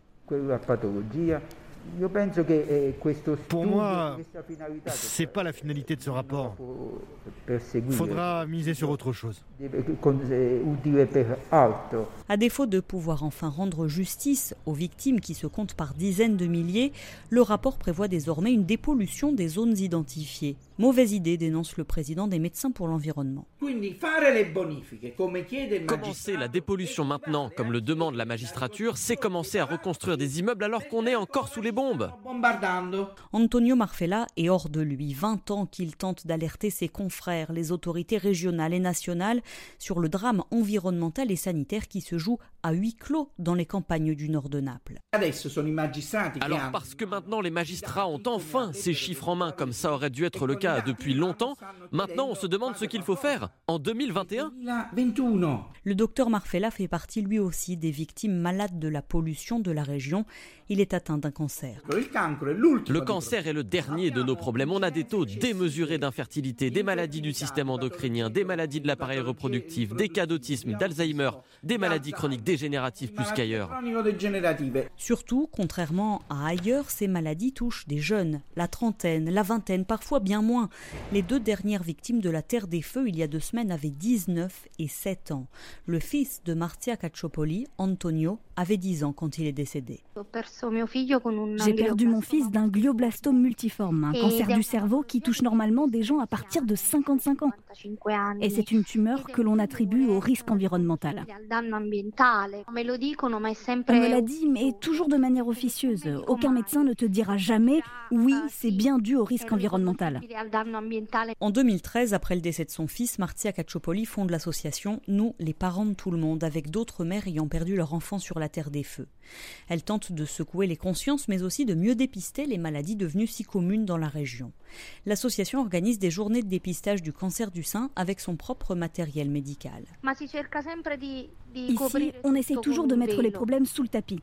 pour moi, c'est pas la finalité de ce rapport. Il faudra miser sur autre chose. À défaut de pouvoir enfin rendre justice aux victimes qui se comptent par dizaines de milliers, le rapport prévoit désormais une dépollution des zones identifiées. Mauvaise idée, dénonce le président des médecins pour l'environnement. Commencer la dépollution maintenant, comme le demande la magistrature, c'est commencer à reconstruire des immeubles alors qu'on est encore sous les bombes. Antonio Marfella est hors de lui. 20 ans qu'il tente d'alerter ses confrères, les autorités régionales et nationales, sur le drame environnemental et sanitaire qui se joue à huis clos dans les campagnes du nord de Naples. Alors parce que maintenant les magistrats ont enfin ces chiffres en main, comme ça aurait dû être le cas depuis longtemps, maintenant on se demande ce qu'il faut faire en 2021. Le docteur Marfella fait partie lui aussi des victimes malades de la pollution de la région. Il est atteint d'un cancer. Le cancer est le dernier de nos problèmes. On a des taux démesurés d'infertilité, des maladies du système endocrinien, des maladies de l'appareil reproductif, des cas d'autisme, d'Alzheimer, des maladies chroniques dégénératives plus qu'ailleurs. Surtout, contrairement à ailleurs, ces maladies touchent des jeunes, la trentaine, la vingtaine, parfois bien moins. Les deux dernières victimes de la Terre des Feux il y a deux semaines avaient 19 et 7 ans. Le fils de Martia Cacciopoli, Antonio, avait 10 ans quand il est décédé. J'ai perdu mon fils d'un glioblastome multiforme, un cancer du cerveau qui touche normalement des gens à partir de 55 ans. Et c'est une tumeur que l'on attribue au risque environnemental. On me l'a dit, mais toujours de manière officieuse. Aucun médecin ne te dira jamais oui, c'est bien dû au risque environnemental. En 2013, après le décès de son fils, Martia Cacciopoli fonde l'association Nous, les parents de tout le monde, avec d'autres mères ayant perdu leur enfant sur la terre des feux. Elle tente de secouer les consciences, mais aussi de mieux dépister les maladies devenues si communes dans la région. L'association organise des journées de dépistage du cancer du sein avec son propre matériel médical. Ici, on essaie toujours de mettre les problèmes sous le tapis.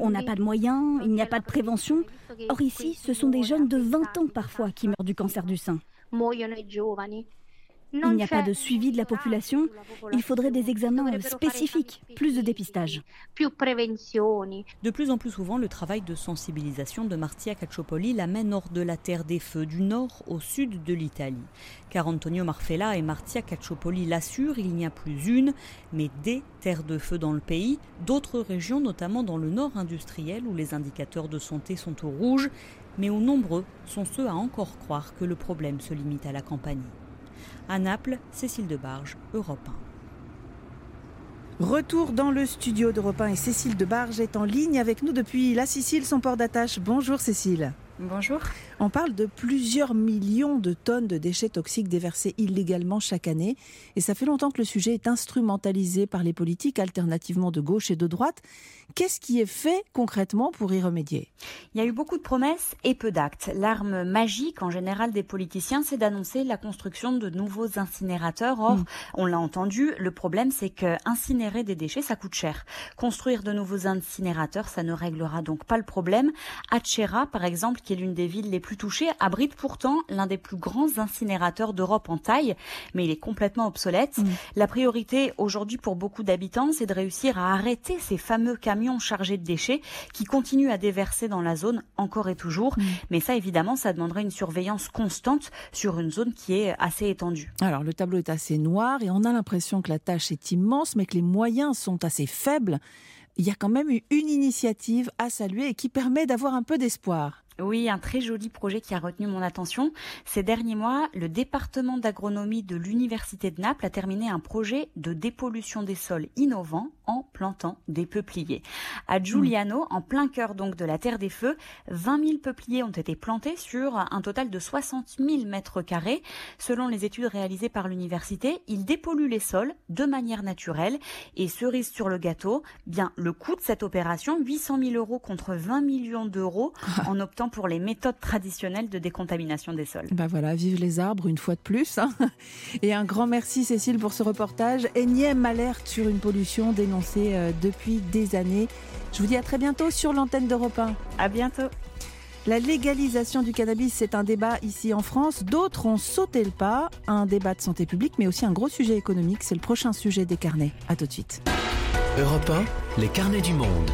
On n'a pas de moyens, il n'y a pas de prévention. Or ici, ce sont des jeunes de 20 ans parfois qui meurent du cancer du sein. Il n'y a pas de suivi de la population. Il faudrait des examens spécifiques, plus de dépistage. De plus en plus souvent, le travail de sensibilisation de Martia Cacciopoli l'amène hors de la terre des feux, du nord au sud de l'Italie. Car Antonio Marfella et Martia Cacciopoli l'assurent, il n'y a plus une, mais des terres de feu dans le pays. D'autres régions, notamment dans le nord industriel, où les indicateurs de santé sont au rouge, mais où nombreux sont ceux à encore croire que le problème se limite à la campagne. À Naples, Cécile Debarge, Europe 1. Retour dans le studio d'Europe 1 et Cécile Debarge est en ligne avec nous depuis la Sicile, son port d'attache. Bonjour Cécile. Bonjour. On parle de plusieurs millions de tonnes de déchets toxiques déversés illégalement chaque année. Et ça fait longtemps que le sujet est instrumentalisé par les politiques, alternativement de gauche et de droite. Qu'est-ce qui est fait concrètement pour y remédier? Il y a eu beaucoup de promesses et peu d'actes. L'arme magique en général des politiciens, c'est d'annoncer la construction de nouveaux incinérateurs. Or, mm. on l'a entendu, le problème c'est que incinérer des déchets, ça coûte cher. Construire de nouveaux incinérateurs, ça ne réglera donc pas le problème. Achera, par exemple, qui est l'une des villes les plus touchées, abrite pourtant l'un des plus grands incinérateurs d'Europe en taille, mais il est complètement obsolète. Mm. La priorité aujourd'hui pour beaucoup d'habitants, c'est de réussir à arrêter ces fameux camions chargés de déchets qui continuent à déverser dans la zone encore et toujours. Mm. Mais ça, évidemment, ça demanderait une surveillance constante sur une zone qui est assez étendue. Alors, le tableau est assez noir et on a l'impression que la tâche est immense, mais que les moyens sont assez faibles. Il y a quand même une initiative à saluer et qui permet d'avoir un peu d'espoir. Oui, un très joli projet qui a retenu mon attention. Ces derniers mois, le département d'agronomie de l'Université de Naples a terminé un projet de dépollution des sols innovant en plantant des peupliers. À Giuliano, en plein cœur donc de la Terre des Feux, 20 000 peupliers ont été plantés sur un total de 60 000 mètres carrés. Selon les études réalisées par l'université, ils dépolluent les sols de manière naturelle. Et cerise sur le gâteau, bien le coût de cette opération, 800 000 euros contre 20 millions d'euros en optant pour les méthodes traditionnelles de décontamination des sols. Ben voilà, vive les arbres une fois de plus. Hein. Et un grand merci Cécile pour ce reportage. Énième alerte sur une pollution dénoncée euh, depuis des années. Je vous dis à très bientôt sur l'antenne d'Europe 1. À bientôt. La légalisation du cannabis, c'est un débat ici en France. D'autres ont sauté le pas. Un débat de santé publique, mais aussi un gros sujet économique. C'est le prochain sujet des carnets. À tout de suite. Europe 1, les carnets du monde.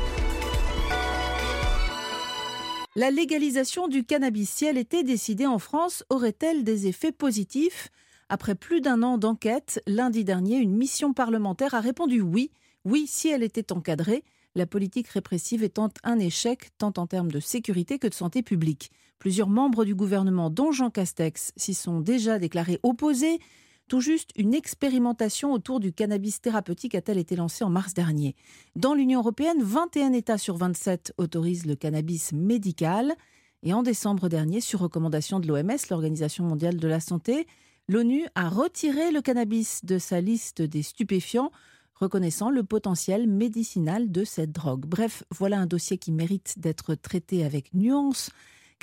La légalisation du cannabis, si elle était décidée en France, aurait-elle des effets positifs? Après plus d'un an d'enquête, lundi dernier, une mission parlementaire a répondu oui. Oui, si elle était encadrée, la politique répressive étant un échec tant en termes de sécurité que de santé publique. Plusieurs membres du gouvernement, dont Jean Castex, s'y sont déjà déclarés opposés. Tout juste une expérimentation autour du cannabis thérapeutique a-t-elle été lancée en mars dernier. Dans l'Union européenne, 21 États sur 27 autorisent le cannabis médical. Et en décembre dernier, sur recommandation de l'OMS, l'Organisation mondiale de la santé, l'ONU a retiré le cannabis de sa liste des stupéfiants, reconnaissant le potentiel médicinal de cette drogue. Bref, voilà un dossier qui mérite d'être traité avec nuance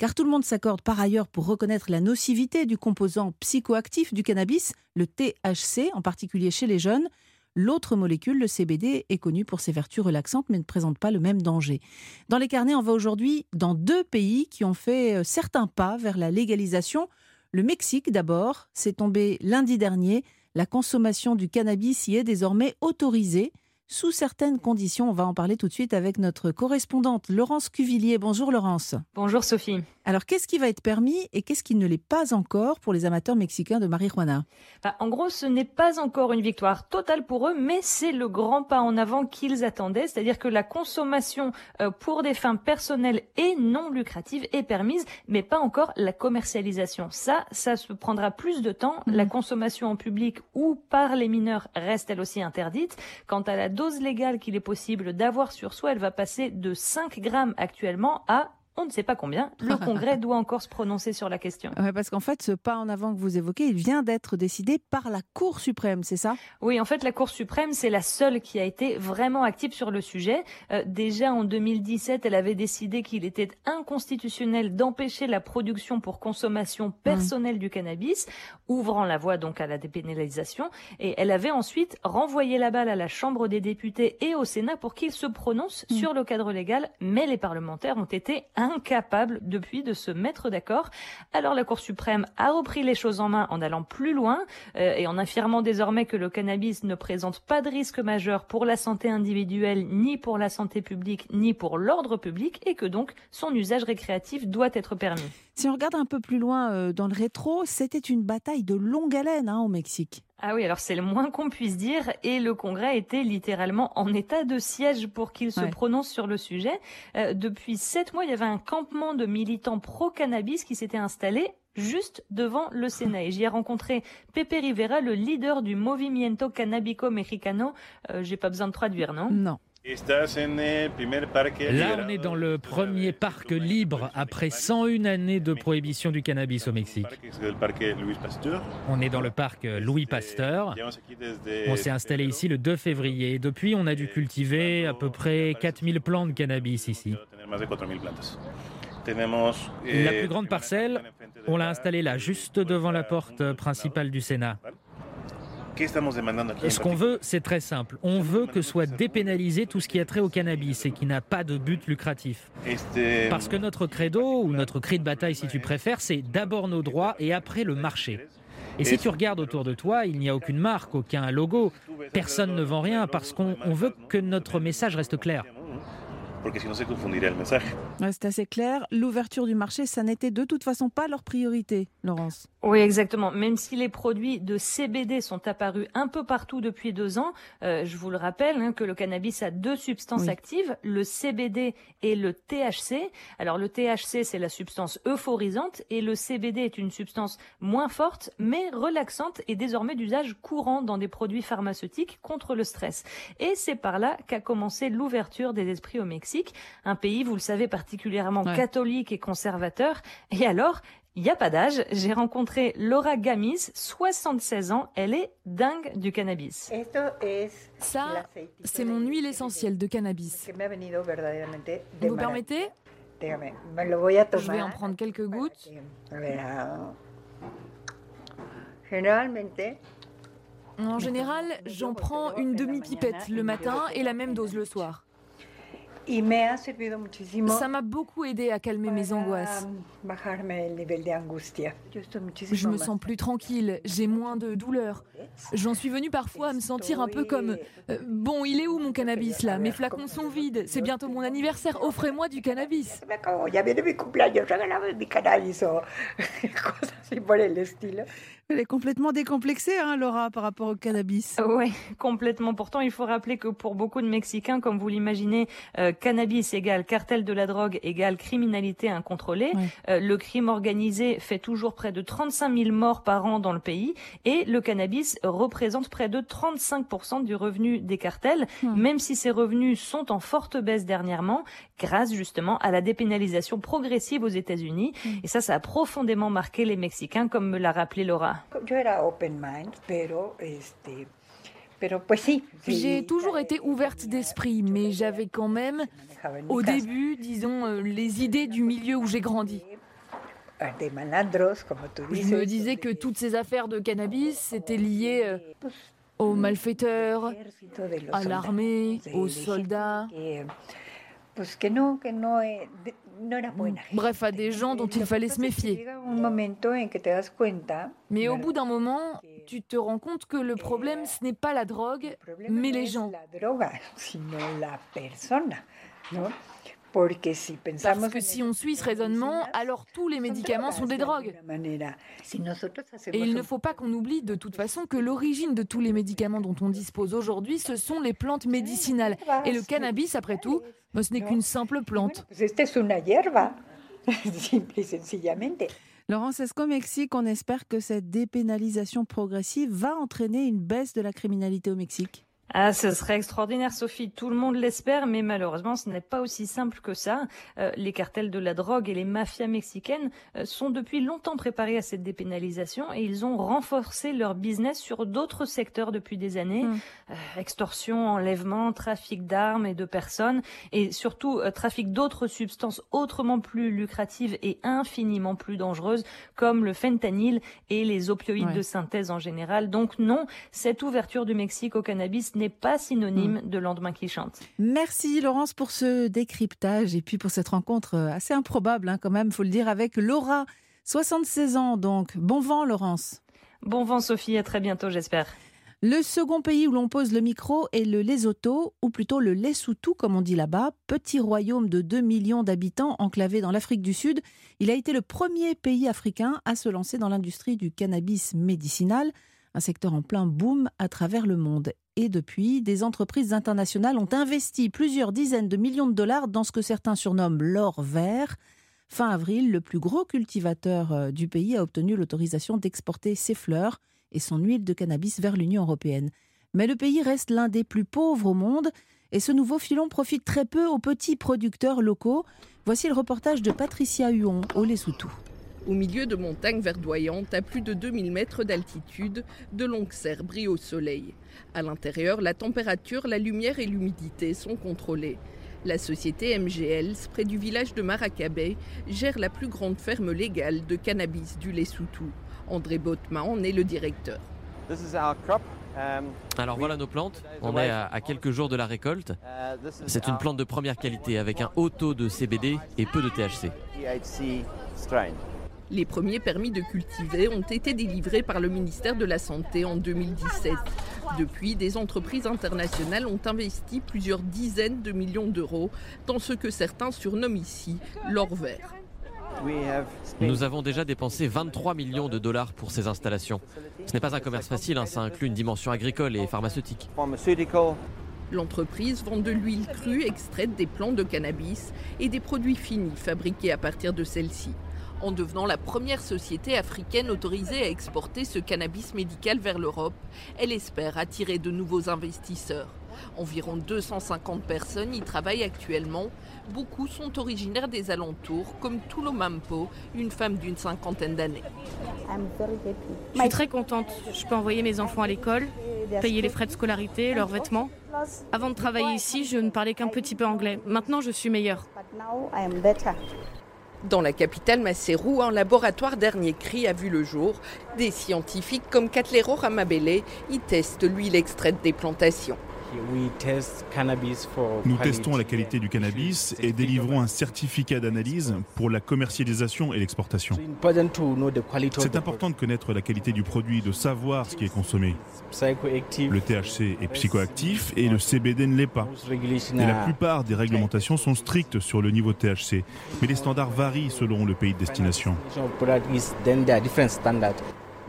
car tout le monde s'accorde par ailleurs pour reconnaître la nocivité du composant psychoactif du cannabis, le THC, en particulier chez les jeunes. L'autre molécule, le CBD, est connue pour ses vertus relaxantes mais ne présente pas le même danger. Dans les carnets, on va aujourd'hui dans deux pays qui ont fait euh, certains pas vers la légalisation. Le Mexique d'abord, c'est tombé lundi dernier. La consommation du cannabis y est désormais autorisée sous certaines conditions. On va en parler tout de suite avec notre correspondante Laurence Cuvillier. Bonjour Laurence. Bonjour Sophie. Alors qu'est-ce qui va être permis et qu'est-ce qui ne l'est pas encore pour les amateurs mexicains de marijuana? Bah, En gros, ce n'est pas encore une victoire totale pour eux, mais c'est le grand pas en avant qu'ils attendaient, c'est-à-dire que la consommation euh, pour des fins personnelles et non lucratives est permise, mais pas encore la commercialisation. Ça, ça se prendra plus de temps. La mhm. consommation en public ou par les mineurs reste elle aussi interdite. Quant à la dose légale qu'il est possible d'avoir sur soi, elle va passer de 5 grammes actuellement à on ne sait pas combien. Le Congrès doit encore se prononcer sur la question. parce qu'en fait, ce pas en avant que vous évoquez, il vient d'être décidé par la Cour suprême, c'est ça? Oui, en fait, la Cour suprême, c'est la seule qui a été vraiment active sur le sujet. Euh, déjà en 2017, elle avait décidé qu'il était inconstitutionnel d'empêcher la production pour consommation mmh. personnelle du cannabis, ouvrant la voie donc à la dépénalisation. Et elle avait ensuite renvoyé la balle à la Chambre des députés et au Sénat pour qu'ils se prononcent mmh. sur le cadre légal, mais les parlementaires ont été incapable depuis de se mettre d'accord. Alors la Cour suprême a repris les choses en main en allant plus loin euh, et en affirmant désormais que le cannabis ne présente pas de risque majeur pour la santé individuelle, ni pour la santé publique, ni pour l'ordre public et que donc son usage récréatif doit être permis. Si on regarde un peu plus loin euh, dans le rétro, c'était une bataille de longue haleine hein, au Mexique. Ah oui, alors c'est le moins qu'on puisse dire. Et le Congrès était littéralement en état de siège pour qu'il se prononce sur le sujet. Euh, depuis sept mois, il y avait un campement de militants pro-cannabis qui s'était installé juste devant le Sénat. Et j'y ai rencontré Pepe Rivera, le leader du Movimiento Cannabico Mexicano. Euh, J'ai pas besoin de traduire, non? Non. Là, on est dans le premier parc libre après 101 années de prohibition du cannabis au Mexique. On est dans le parc Louis Pasteur. On s'est installé ici le 2 février. Depuis, on a dû cultiver à peu près 4000 plants de cannabis ici. La plus grande parcelle, on l'a installée là, juste devant la porte principale du Sénat. Ce qu'on veut, c'est très simple. On veut que soit dépénalisé tout ce qui a trait au cannabis et qui n'a pas de but lucratif. Parce que notre credo, ou notre cri de bataille si tu préfères, c'est d'abord nos droits et après le marché. Et si tu regardes autour de toi, il n'y a aucune marque, aucun logo. Personne ne vend rien parce qu'on veut que notre message reste clair c'est assez clair. L'ouverture du marché, ça n'était de toute façon pas leur priorité, Laurence. Oui, exactement. Même si les produits de CBD sont apparus un peu partout depuis deux ans, euh, je vous le rappelle hein, que le cannabis a deux substances actives, le CBD et le THC. Alors le THC, c'est la substance euphorisante et le CBD est une substance moins forte mais relaxante et désormais d'usage courant dans des produits pharmaceutiques contre le stress. Et c'est par là qu'a commencé l'ouverture des esprits au Mexique un pays, vous le savez, particulièrement catholique et conservateur. Et alors, il n'y a pas d'âge. J'ai rencontré Laura Gamis, 76 ans. Elle est dingue du cannabis. Ça, c'est mon huile essentielle de cannabis. Vous me permettez Je vais en prendre quelques gouttes. En général, j'en prends une demi-pipette le matin et la même dose le soir. Ça m'a beaucoup aidé à calmer mes angoisses. Je me sens plus tranquille, j'ai moins de douleur. J'en suis venue parfois à me sentir un peu comme euh, Bon, il est où mon cannabis là? Mes flacons sont vides, c'est bientôt mon anniversaire, offrez-moi du cannabis. Elle est complètement décomplexée, hein, Laura, par rapport au cannabis. Oui, complètement. Pourtant, il faut rappeler que pour beaucoup de Mexicains, comme vous l'imaginez, euh, cannabis égale cartel de la drogue égale criminalité incontrôlée. Euh, le crime organisé fait toujours près de 35 000 morts par an dans le pays et le cannabis représente près de 35% du revenu des cartels, même si ces revenus sont en forte baisse dernièrement, grâce justement à la dépénalisation progressive aux États-Unis. Et ça, ça a profondément marqué les Mexicains, comme me l'a rappelé Laura. J'ai toujours été ouverte d'esprit, mais j'avais quand même, au début, disons, euh, les idées du milieu où j'ai grandi. Je me disais que toutes ces affaires de cannabis étaient liées euh, aux malfaiteurs, à l'armée, aux soldats. Bref, à des gens dont il fallait se méfier. Mais au bout d'un moment, tu te rends compte que le problème, ce n'est pas la drogue, mais les gens. Parce que si on suit ce raisonnement, alors tous les médicaments sont des drogues. Et il ne faut pas qu'on oublie de toute façon que l'origine de tous les médicaments dont on dispose aujourd'hui, ce sont les plantes médicinales. Et le cannabis, après tout, bah, ce n'est qu'une simple plante. Laurence, est-ce qu'au Mexique, on espère que cette dépénalisation progressive va entraîner une baisse de la criminalité au Mexique? Ah, ce serait extraordinaire, Sophie. Tout le monde l'espère, mais malheureusement, ce n'est pas aussi simple que ça. Euh, les cartels de la drogue et les mafias mexicaines euh, sont depuis longtemps préparés à cette dépénalisation et ils ont renforcé leur business sur d'autres secteurs depuis des années. Hum. Euh, extorsion, enlèvement, trafic d'armes et de personnes et surtout trafic d'autres substances autrement plus lucratives et infiniment plus dangereuses comme le fentanyl et les opioïdes de synthèse en général. Donc non, cette ouverture du Mexique au cannabis n'est pas synonyme hmm. de lendemain qui chante. Merci Laurence pour ce décryptage et puis pour cette rencontre euh, assez improbable hein, quand même, faut le dire, avec Laura, 76 ans donc. Bon vent Laurence. Bon vent Sophie, à très bientôt j'espère. Le second pays où l'on pose le micro est le Lesotho, ou plutôt le Lesotho comme on dit là-bas, petit royaume de 2 millions d'habitants enclavé dans l'Afrique du Sud. Il a été le premier pays africain à se lancer dans l'industrie du cannabis médicinal un secteur en plein boom à travers le monde. Et depuis, des entreprises internationales ont investi plusieurs dizaines de millions de dollars dans ce que certains surnomment l'or vert. Fin avril, le plus gros cultivateur euh, du pays a obtenu l'autorisation d'exporter ses fleurs et son huile de cannabis vers l'Union européenne. Mais le pays reste l'un des plus pauvres au monde et ce nouveau filon profite très peu aux petits producteurs locaux. Voici le reportage de Patricia Huon au Lesotho. Au milieu de montagnes verdoyantes, à plus de 2000 mètres d'altitude, de longues serres brillent au soleil. À l'intérieur, la température, la lumière et l'humidité sont contrôlées. La société MGL, près du village de Maracabé, gère la plus grande ferme légale de cannabis du Lesotho. André Botman en est le directeur. Um, Alors voilà nos plantes, on est à, quelques jours de la récolte. C'est une plante de première qualité avec un haut taux de CBD et peu de THC. Les premiers permis de cultiver ont été délivrés par le ministère de la Santé en 2017. Depuis, des entreprises internationales ont investi plusieurs dizaines de millions d'euros dans ce que certains surnomment ici l'or vert. Nous avons déjà dépensé 23 millions de dollars pour ces installations. Ce n'est pas un commerce facile, hein, ça inclut une dimension agricole et pharmaceutique. L'entreprise vend de l'huile crue extraite des plants de cannabis et des produits finis fabriqués à partir de celle-ci en devenant la première société africaine autorisée à exporter ce cannabis médical vers l'Europe. Elle espère attirer de nouveaux investisseurs. Environ 250 personnes y travaillent actuellement. Beaucoup sont originaires des alentours, comme Tulo Mampo, une femme d'une cinquantaine d'années. Je suis très contente. Je peux envoyer mes enfants à l'école, payer les frais de scolarité, leurs vêtements. Avant de travailler ici, je ne parlais qu'un petit peu anglais. Maintenant, je suis meilleure. Dans la capitale Maseru, un laboratoire dernier cri a vu le jour. Des scientifiques comme Catlero Ramabele y testent l'huile extraite des plantations. Nous testons la qualité du cannabis et délivrons un certificat d'analyse pour la commercialisation et l'exportation. C'est important de connaître la qualité du produit, de savoir ce qui est consommé. Le THC est psychoactif et le CBD ne l'est pas. Et la plupart des réglementations sont strictes sur le niveau THC, mais les standards varient selon le pays de destination.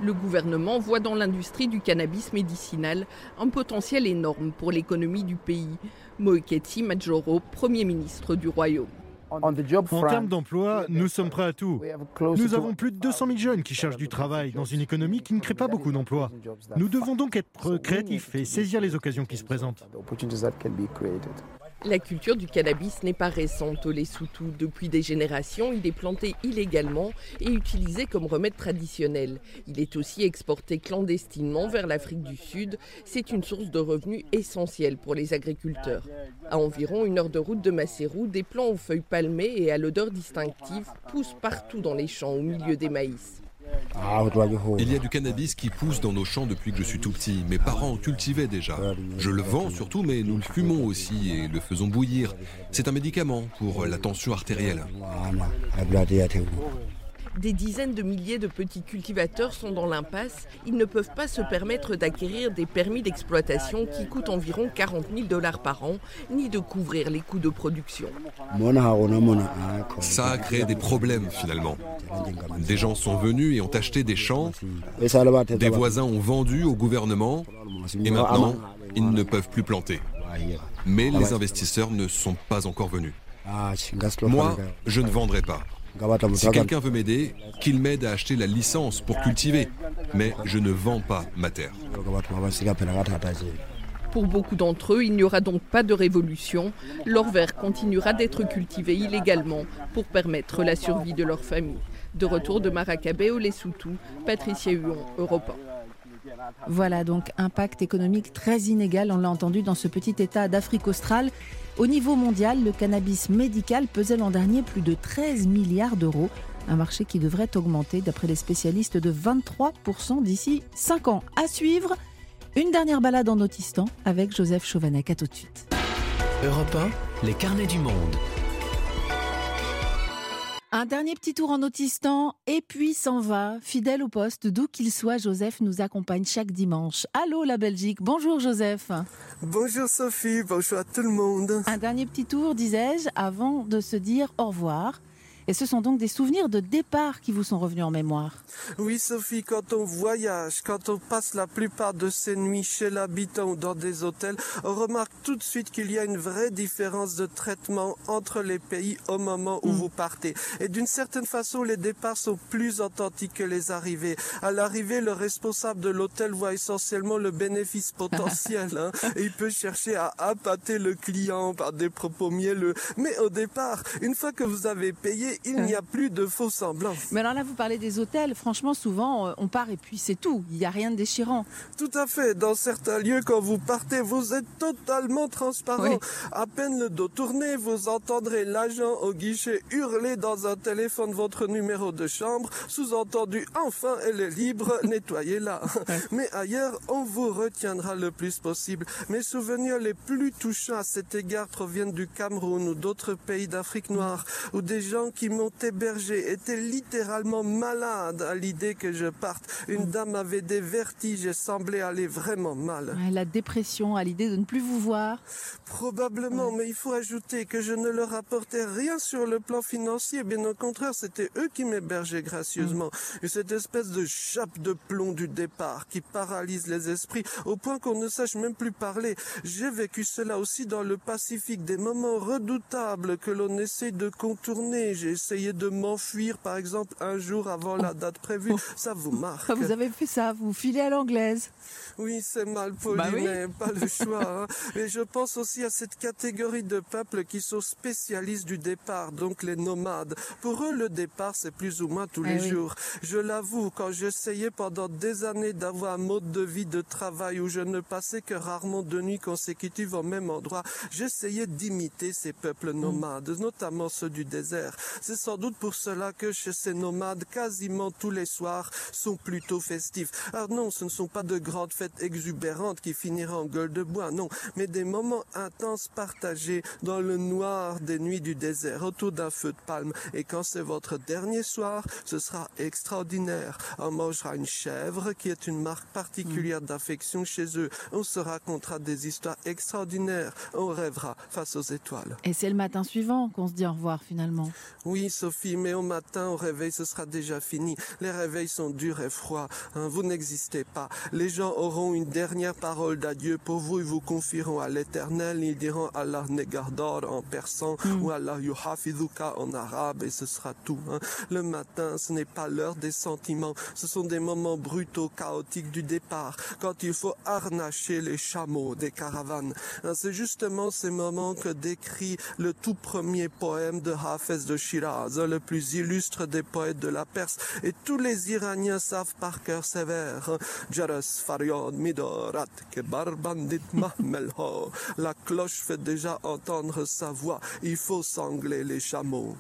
Le gouvernement voit dans l'industrie du cannabis médicinal un potentiel énorme pour l'économie du pays. Moeketi Majoro, Premier ministre du Royaume. En termes d'emploi, nous sommes prêts à tout. Nous avons plus de 200 000 jeunes qui cherchent du travail dans une économie qui ne crée pas beaucoup d'emplois. Nous devons donc être créatifs et saisir les occasions qui se présentent. La culture du cannabis n'est pas récente au Lesotho. Depuis des générations, il est planté illégalement et utilisé comme remède traditionnel. Il est aussi exporté clandestinement vers l'Afrique du Sud. C'est une source de revenus essentielle pour les agriculteurs. À environ une heure de route de Maseru, des plants aux feuilles palmées et à l'odeur distinctive poussent partout dans les champs au milieu des maïs. Il y a du cannabis qui pousse dans nos champs depuis que je suis tout petit. Mes parents cultivaient déjà. Je le vends surtout, mais nous le fumons aussi et le faisons bouillir. C'est un médicament pour la tension artérielle. Des dizaines de milliers de petits cultivateurs sont dans l'impasse. Ils ne peuvent pas se permettre d'acquérir des permis d'exploitation qui coûtent environ 40 000 dollars par an, ni de couvrir les coûts de production. Ça a créé des problèmes finalement. Des gens sont venus et ont acheté des champs. Des voisins ont vendu au gouvernement. Et maintenant, ils ne peuvent plus planter. Mais les investisseurs ne sont pas encore venus. Moi, je ne vendrai pas. Si quelqu'un veut m'aider, qu'il m'aide à acheter la licence pour cultiver. Mais je ne vends pas ma terre. Pour beaucoup d'entre eux, il n'y aura donc pas de révolution. L'or vert continuera d'être cultivé illégalement pour permettre la survie de leur famille. De retour de Maracabé au Lesotho, Patricia Huon, Europe Voilà donc impact économique très inégal, on l'a entendu dans ce petit État d'Afrique australe. Au niveau mondial, le cannabis médical pesait l'an dernier plus de 13 milliards d'euros, un marché qui devrait augmenter, d'après les spécialistes, de 23% d'ici 5 ans. À suivre, une dernière balade en Autistan avec Joseph Chauvanec. À tout de suite. Europe 1, les carnets du monde. Un dernier petit tour en Autistan et puis s'en va. Fidèle au poste, d'où qu'il soit, Joseph nous accompagne chaque dimanche. Allô la Belgique, bonjour Joseph. Bonjour Sophie, bonjour à tout le monde. Un dernier petit tour, disais-je, avant de se dire au revoir. Et ce sont donc des souvenirs de départ qui vous sont revenus en mémoire. Oui, Sophie, quand on voyage, quand on passe la plupart de ses nuits chez l'habitant ou dans des hôtels, on remarque tout de suite qu'il y a une vraie différence de traitement entre les pays au moment où mm. vous partez. Et d'une certaine façon, les départs sont plus authentiques que les arrivées. À l'arrivée, le responsable de l'hôtel voit essentiellement le bénéfice potentiel. Hein, et il peut chercher à appâter le client par des propos mielleux. Mais au départ, une fois que vous avez payé, il n'y a plus de faux semblants. Mais alors là, vous parlez des hôtels. Franchement, souvent, euh, on part et puis c'est tout. Il n'y a rien de déchirant. Tout à fait. Dans certains lieux, quand vous partez, vous êtes totalement transparent. À peine le dos tourné, vous entendrez l'agent au guichet hurler dans un téléphone votre numéro de chambre. Sous-entendu, enfin, elle est libre, nettoyez-la. Mais ailleurs, on vous retiendra le plus possible. Mes souvenirs les plus touchants à cet égard proviennent du Cameroun ou d'autres pays d'Afrique noire, où des gens qui m'ont hébergé étaient littéralement malades à l'idée que je parte. Une mm. dame avait des vertiges et semblait aller vraiment mal. La dépression à l'idée de ne plus vous voir Probablement, mais il faut ajouter que je ne leur apportais rien sur le plan financier. Bien au contraire, c'était eux qui m'hébergeaient gracieusement. Mm. Et cette espèce de chape de plomb du départ qui paralyse les esprits au point qu'on ne sache même plus parler. J'ai vécu cela aussi dans le Pacifique, des moments redoutables que l'on essaie de contourner. J'ai essayé de m'enfuir, par exemple, un jour avant la date prévue. Ça vous marque. Ah, vous avez fait ça, vous filez à l'anglaise. Oui, c'est mal poli, bah mais pas le choix. Hein. Et je pense aussi à cette catégorie de peuples qui sont spécialistes du départ, donc les nomades. Pour eux, le départ, c'est plus ou moins tous eh les jours. Je l'avoue, quand j'essayais pendant des années d'avoir un mode de vie, de travail où je ne passais que rarement de nuits consécutives au même endroit, j'essayais d'imiter ces peuples nomades, notamment ceux du désert. C'est sans doute pour cela que chez ces nomades, quasiment tous les soirs sont plutôt festifs. Alors non, ce ne sont pas de grandes fêtes exubérantes qui finiront en gueule de bois, non, mais des moments intenses partagés dans le noir des nuits du désert autour d'un feu de palme. Et quand c'est votre dernier soir, ce sera extraordinaire. On mangera une chèvre qui est une marque particulière d'affection chez eux. On se racontera des histoires extraordinaires. On rêvera face aux étoiles. Et c'est le matin suivant qu'on se dit au revoir finalement. Oui, Sophie, mais au matin, au réveil, ce sera déjà fini. Les réveils sont durs et froids. Hein. vous n'existez pas. Les gens auront une dernière parole d'adieu pour vous. Ils vous confieront à l'éternel. Ils diront Allah Negardor en persan hmm. ou Allah Yuhafiduka en arabe et ce sera tout. Hein. Le matin, ce n'est pas l'heure des sentiments. Ce sont des moments brutaux, chaotiques du départ, quand il faut harnacher les chameaux des caravanes. Hein, c'est justement ces moments que décrit le tout premier poème de Hafez de Shiraz, le plus illustre des poètes de la Perse. Et tous les Iraniens savent par cœur ces vers. Jaras Faryad Midorat Kebarbandit Mahmelho. La cloche fait déjà entendre sa voix. Il faut sangler les chameaux.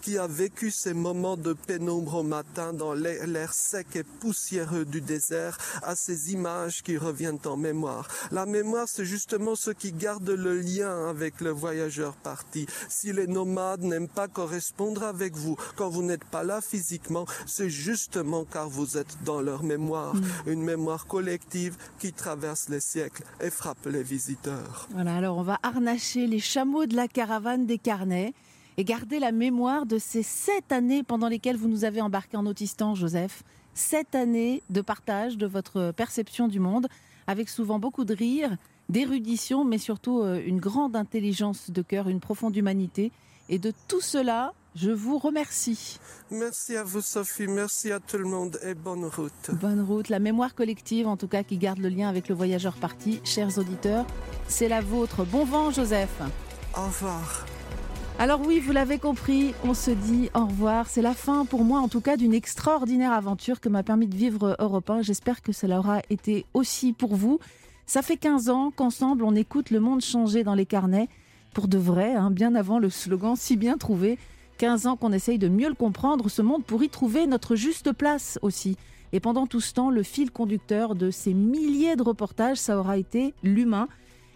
Qui a vécu ces moments de pénombre au matin dans l'air sec et poussiéreux du désert à ces images qui reviennent en mémoire. La mémoire, c'est justement ce qui garde le lien avec le voyageur parti. Si les nomades n'aiment pas correspondre avec vous quand vous n'êtes pas là physiquement, c'est justement car vous êtes dans leur mémoire. Mm. Une mémoire collective qui traverse les siècles et frappe les visiteurs. Voilà, alors on va harnacher les chameaux de la caravane des carnets et garder la mémoire de ces sept années pendant lesquelles vous nous avez embarqués en Autistan, Joseph. Sept années de partage de votre perception du monde, avec souvent beaucoup de rire, d'érudition, mais surtout euh, une grande intelligence de cœur, une profonde humanité. Et de tout cela, je vous remercie. Merci à vous, Sophie. Merci à tout le monde et bonne route. Bonne route. La mémoire collective, en tout cas, qui garde le lien avec le voyageur parti. Chers auditeurs, c'est la vôtre. Bon vent, Joseph. Au revoir. Alors oui, vous l'avez compris, on se dit au revoir. C'est la fin pour moi en tout cas d'une extraordinaire aventure que m'a permis de vivre Europe 1. J'espère que cela aura été aussi pour vous. Ça fait 15 ans qu'ensemble on écoute le monde changer dans les carnets. Pour de vrai, hein, bien avant le slogan si bien trouvé. 15 ans qu'on essaye de mieux le comprendre, ce monde, pour y trouver notre juste place aussi. Et pendant tout ce temps, le fil conducteur de ces milliers de reportages, ça aura été l'humain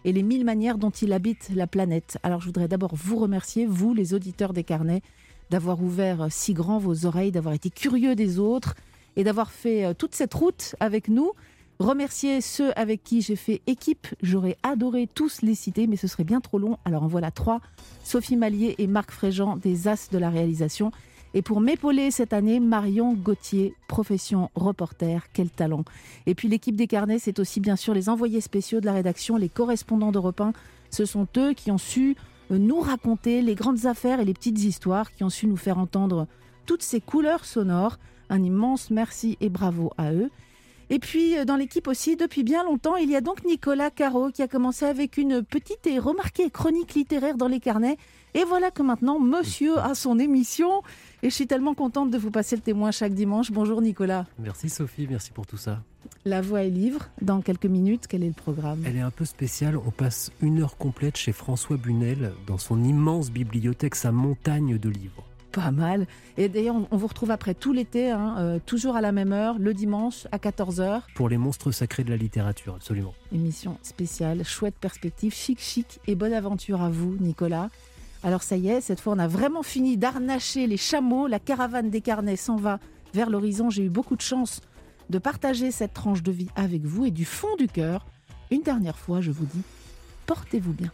et les mille manières dont il habite la planète. Alors je voudrais d'abord vous remercier, vous les auditeurs des carnets, d'avoir ouvert si grand vos oreilles, d'avoir été curieux des autres et d'avoir fait euh, toute cette route avec nous. Remercier ceux avec qui j'ai fait équipe. J'aurais adoré tous les citer, mais ce serait bien trop long. Alors en voilà trois. Sophie Mallier et Marc Fréjean, des As de la réalisation. Et pour m'épauler cette année, Marion Gauthier, profession reporter, quel talent. Et puis l'équipe des carnets, c'est aussi bien sûr les envoyés spéciaux de la rédaction, les correspondants d'Europe 1. Ce sont eux qui ont su euh, nous raconter les grandes affaires et les petites histoires, qui ont su nous faire entendre toutes ces couleurs sonores. Un immense merci et bravo à eux. Et puis euh, dans l'équipe aussi, depuis bien longtemps, il y a donc Nicolas Caro qui a commencé avec une petite et remarquée chronique littéraire dans les carnets. Et voilà que maintenant, monsieur a son émission. Et je suis tellement contente de vous passer le témoin chaque dimanche. Bonjour Nicolas. Merci Sophie, merci pour tout ça. La voix est livre. Dans quelques minutes, quel est le programme? Elle est un peu spéciale. On passe une heure complète chez François Bunel dans son immense bibliothèque, sa montagne de livres. Pas mal. Et d'ailleurs, on vous retrouve après tout l'été, hein, euh, toujours à la même heure, le dimanche à 14h. Pour les monstres sacrés de la littérature, absolument. Émission spéciale, chouette perspective, chic chic et bonne aventure à vous, Nicolas. Alors ça y est, cette fois on a vraiment fini d'arnacher les chameaux, la caravane des carnets s'en va vers l'horizon. J'ai eu beaucoup de chance de partager cette tranche de vie avec vous et du fond du cœur, une dernière fois, je vous dis, portez-vous bien.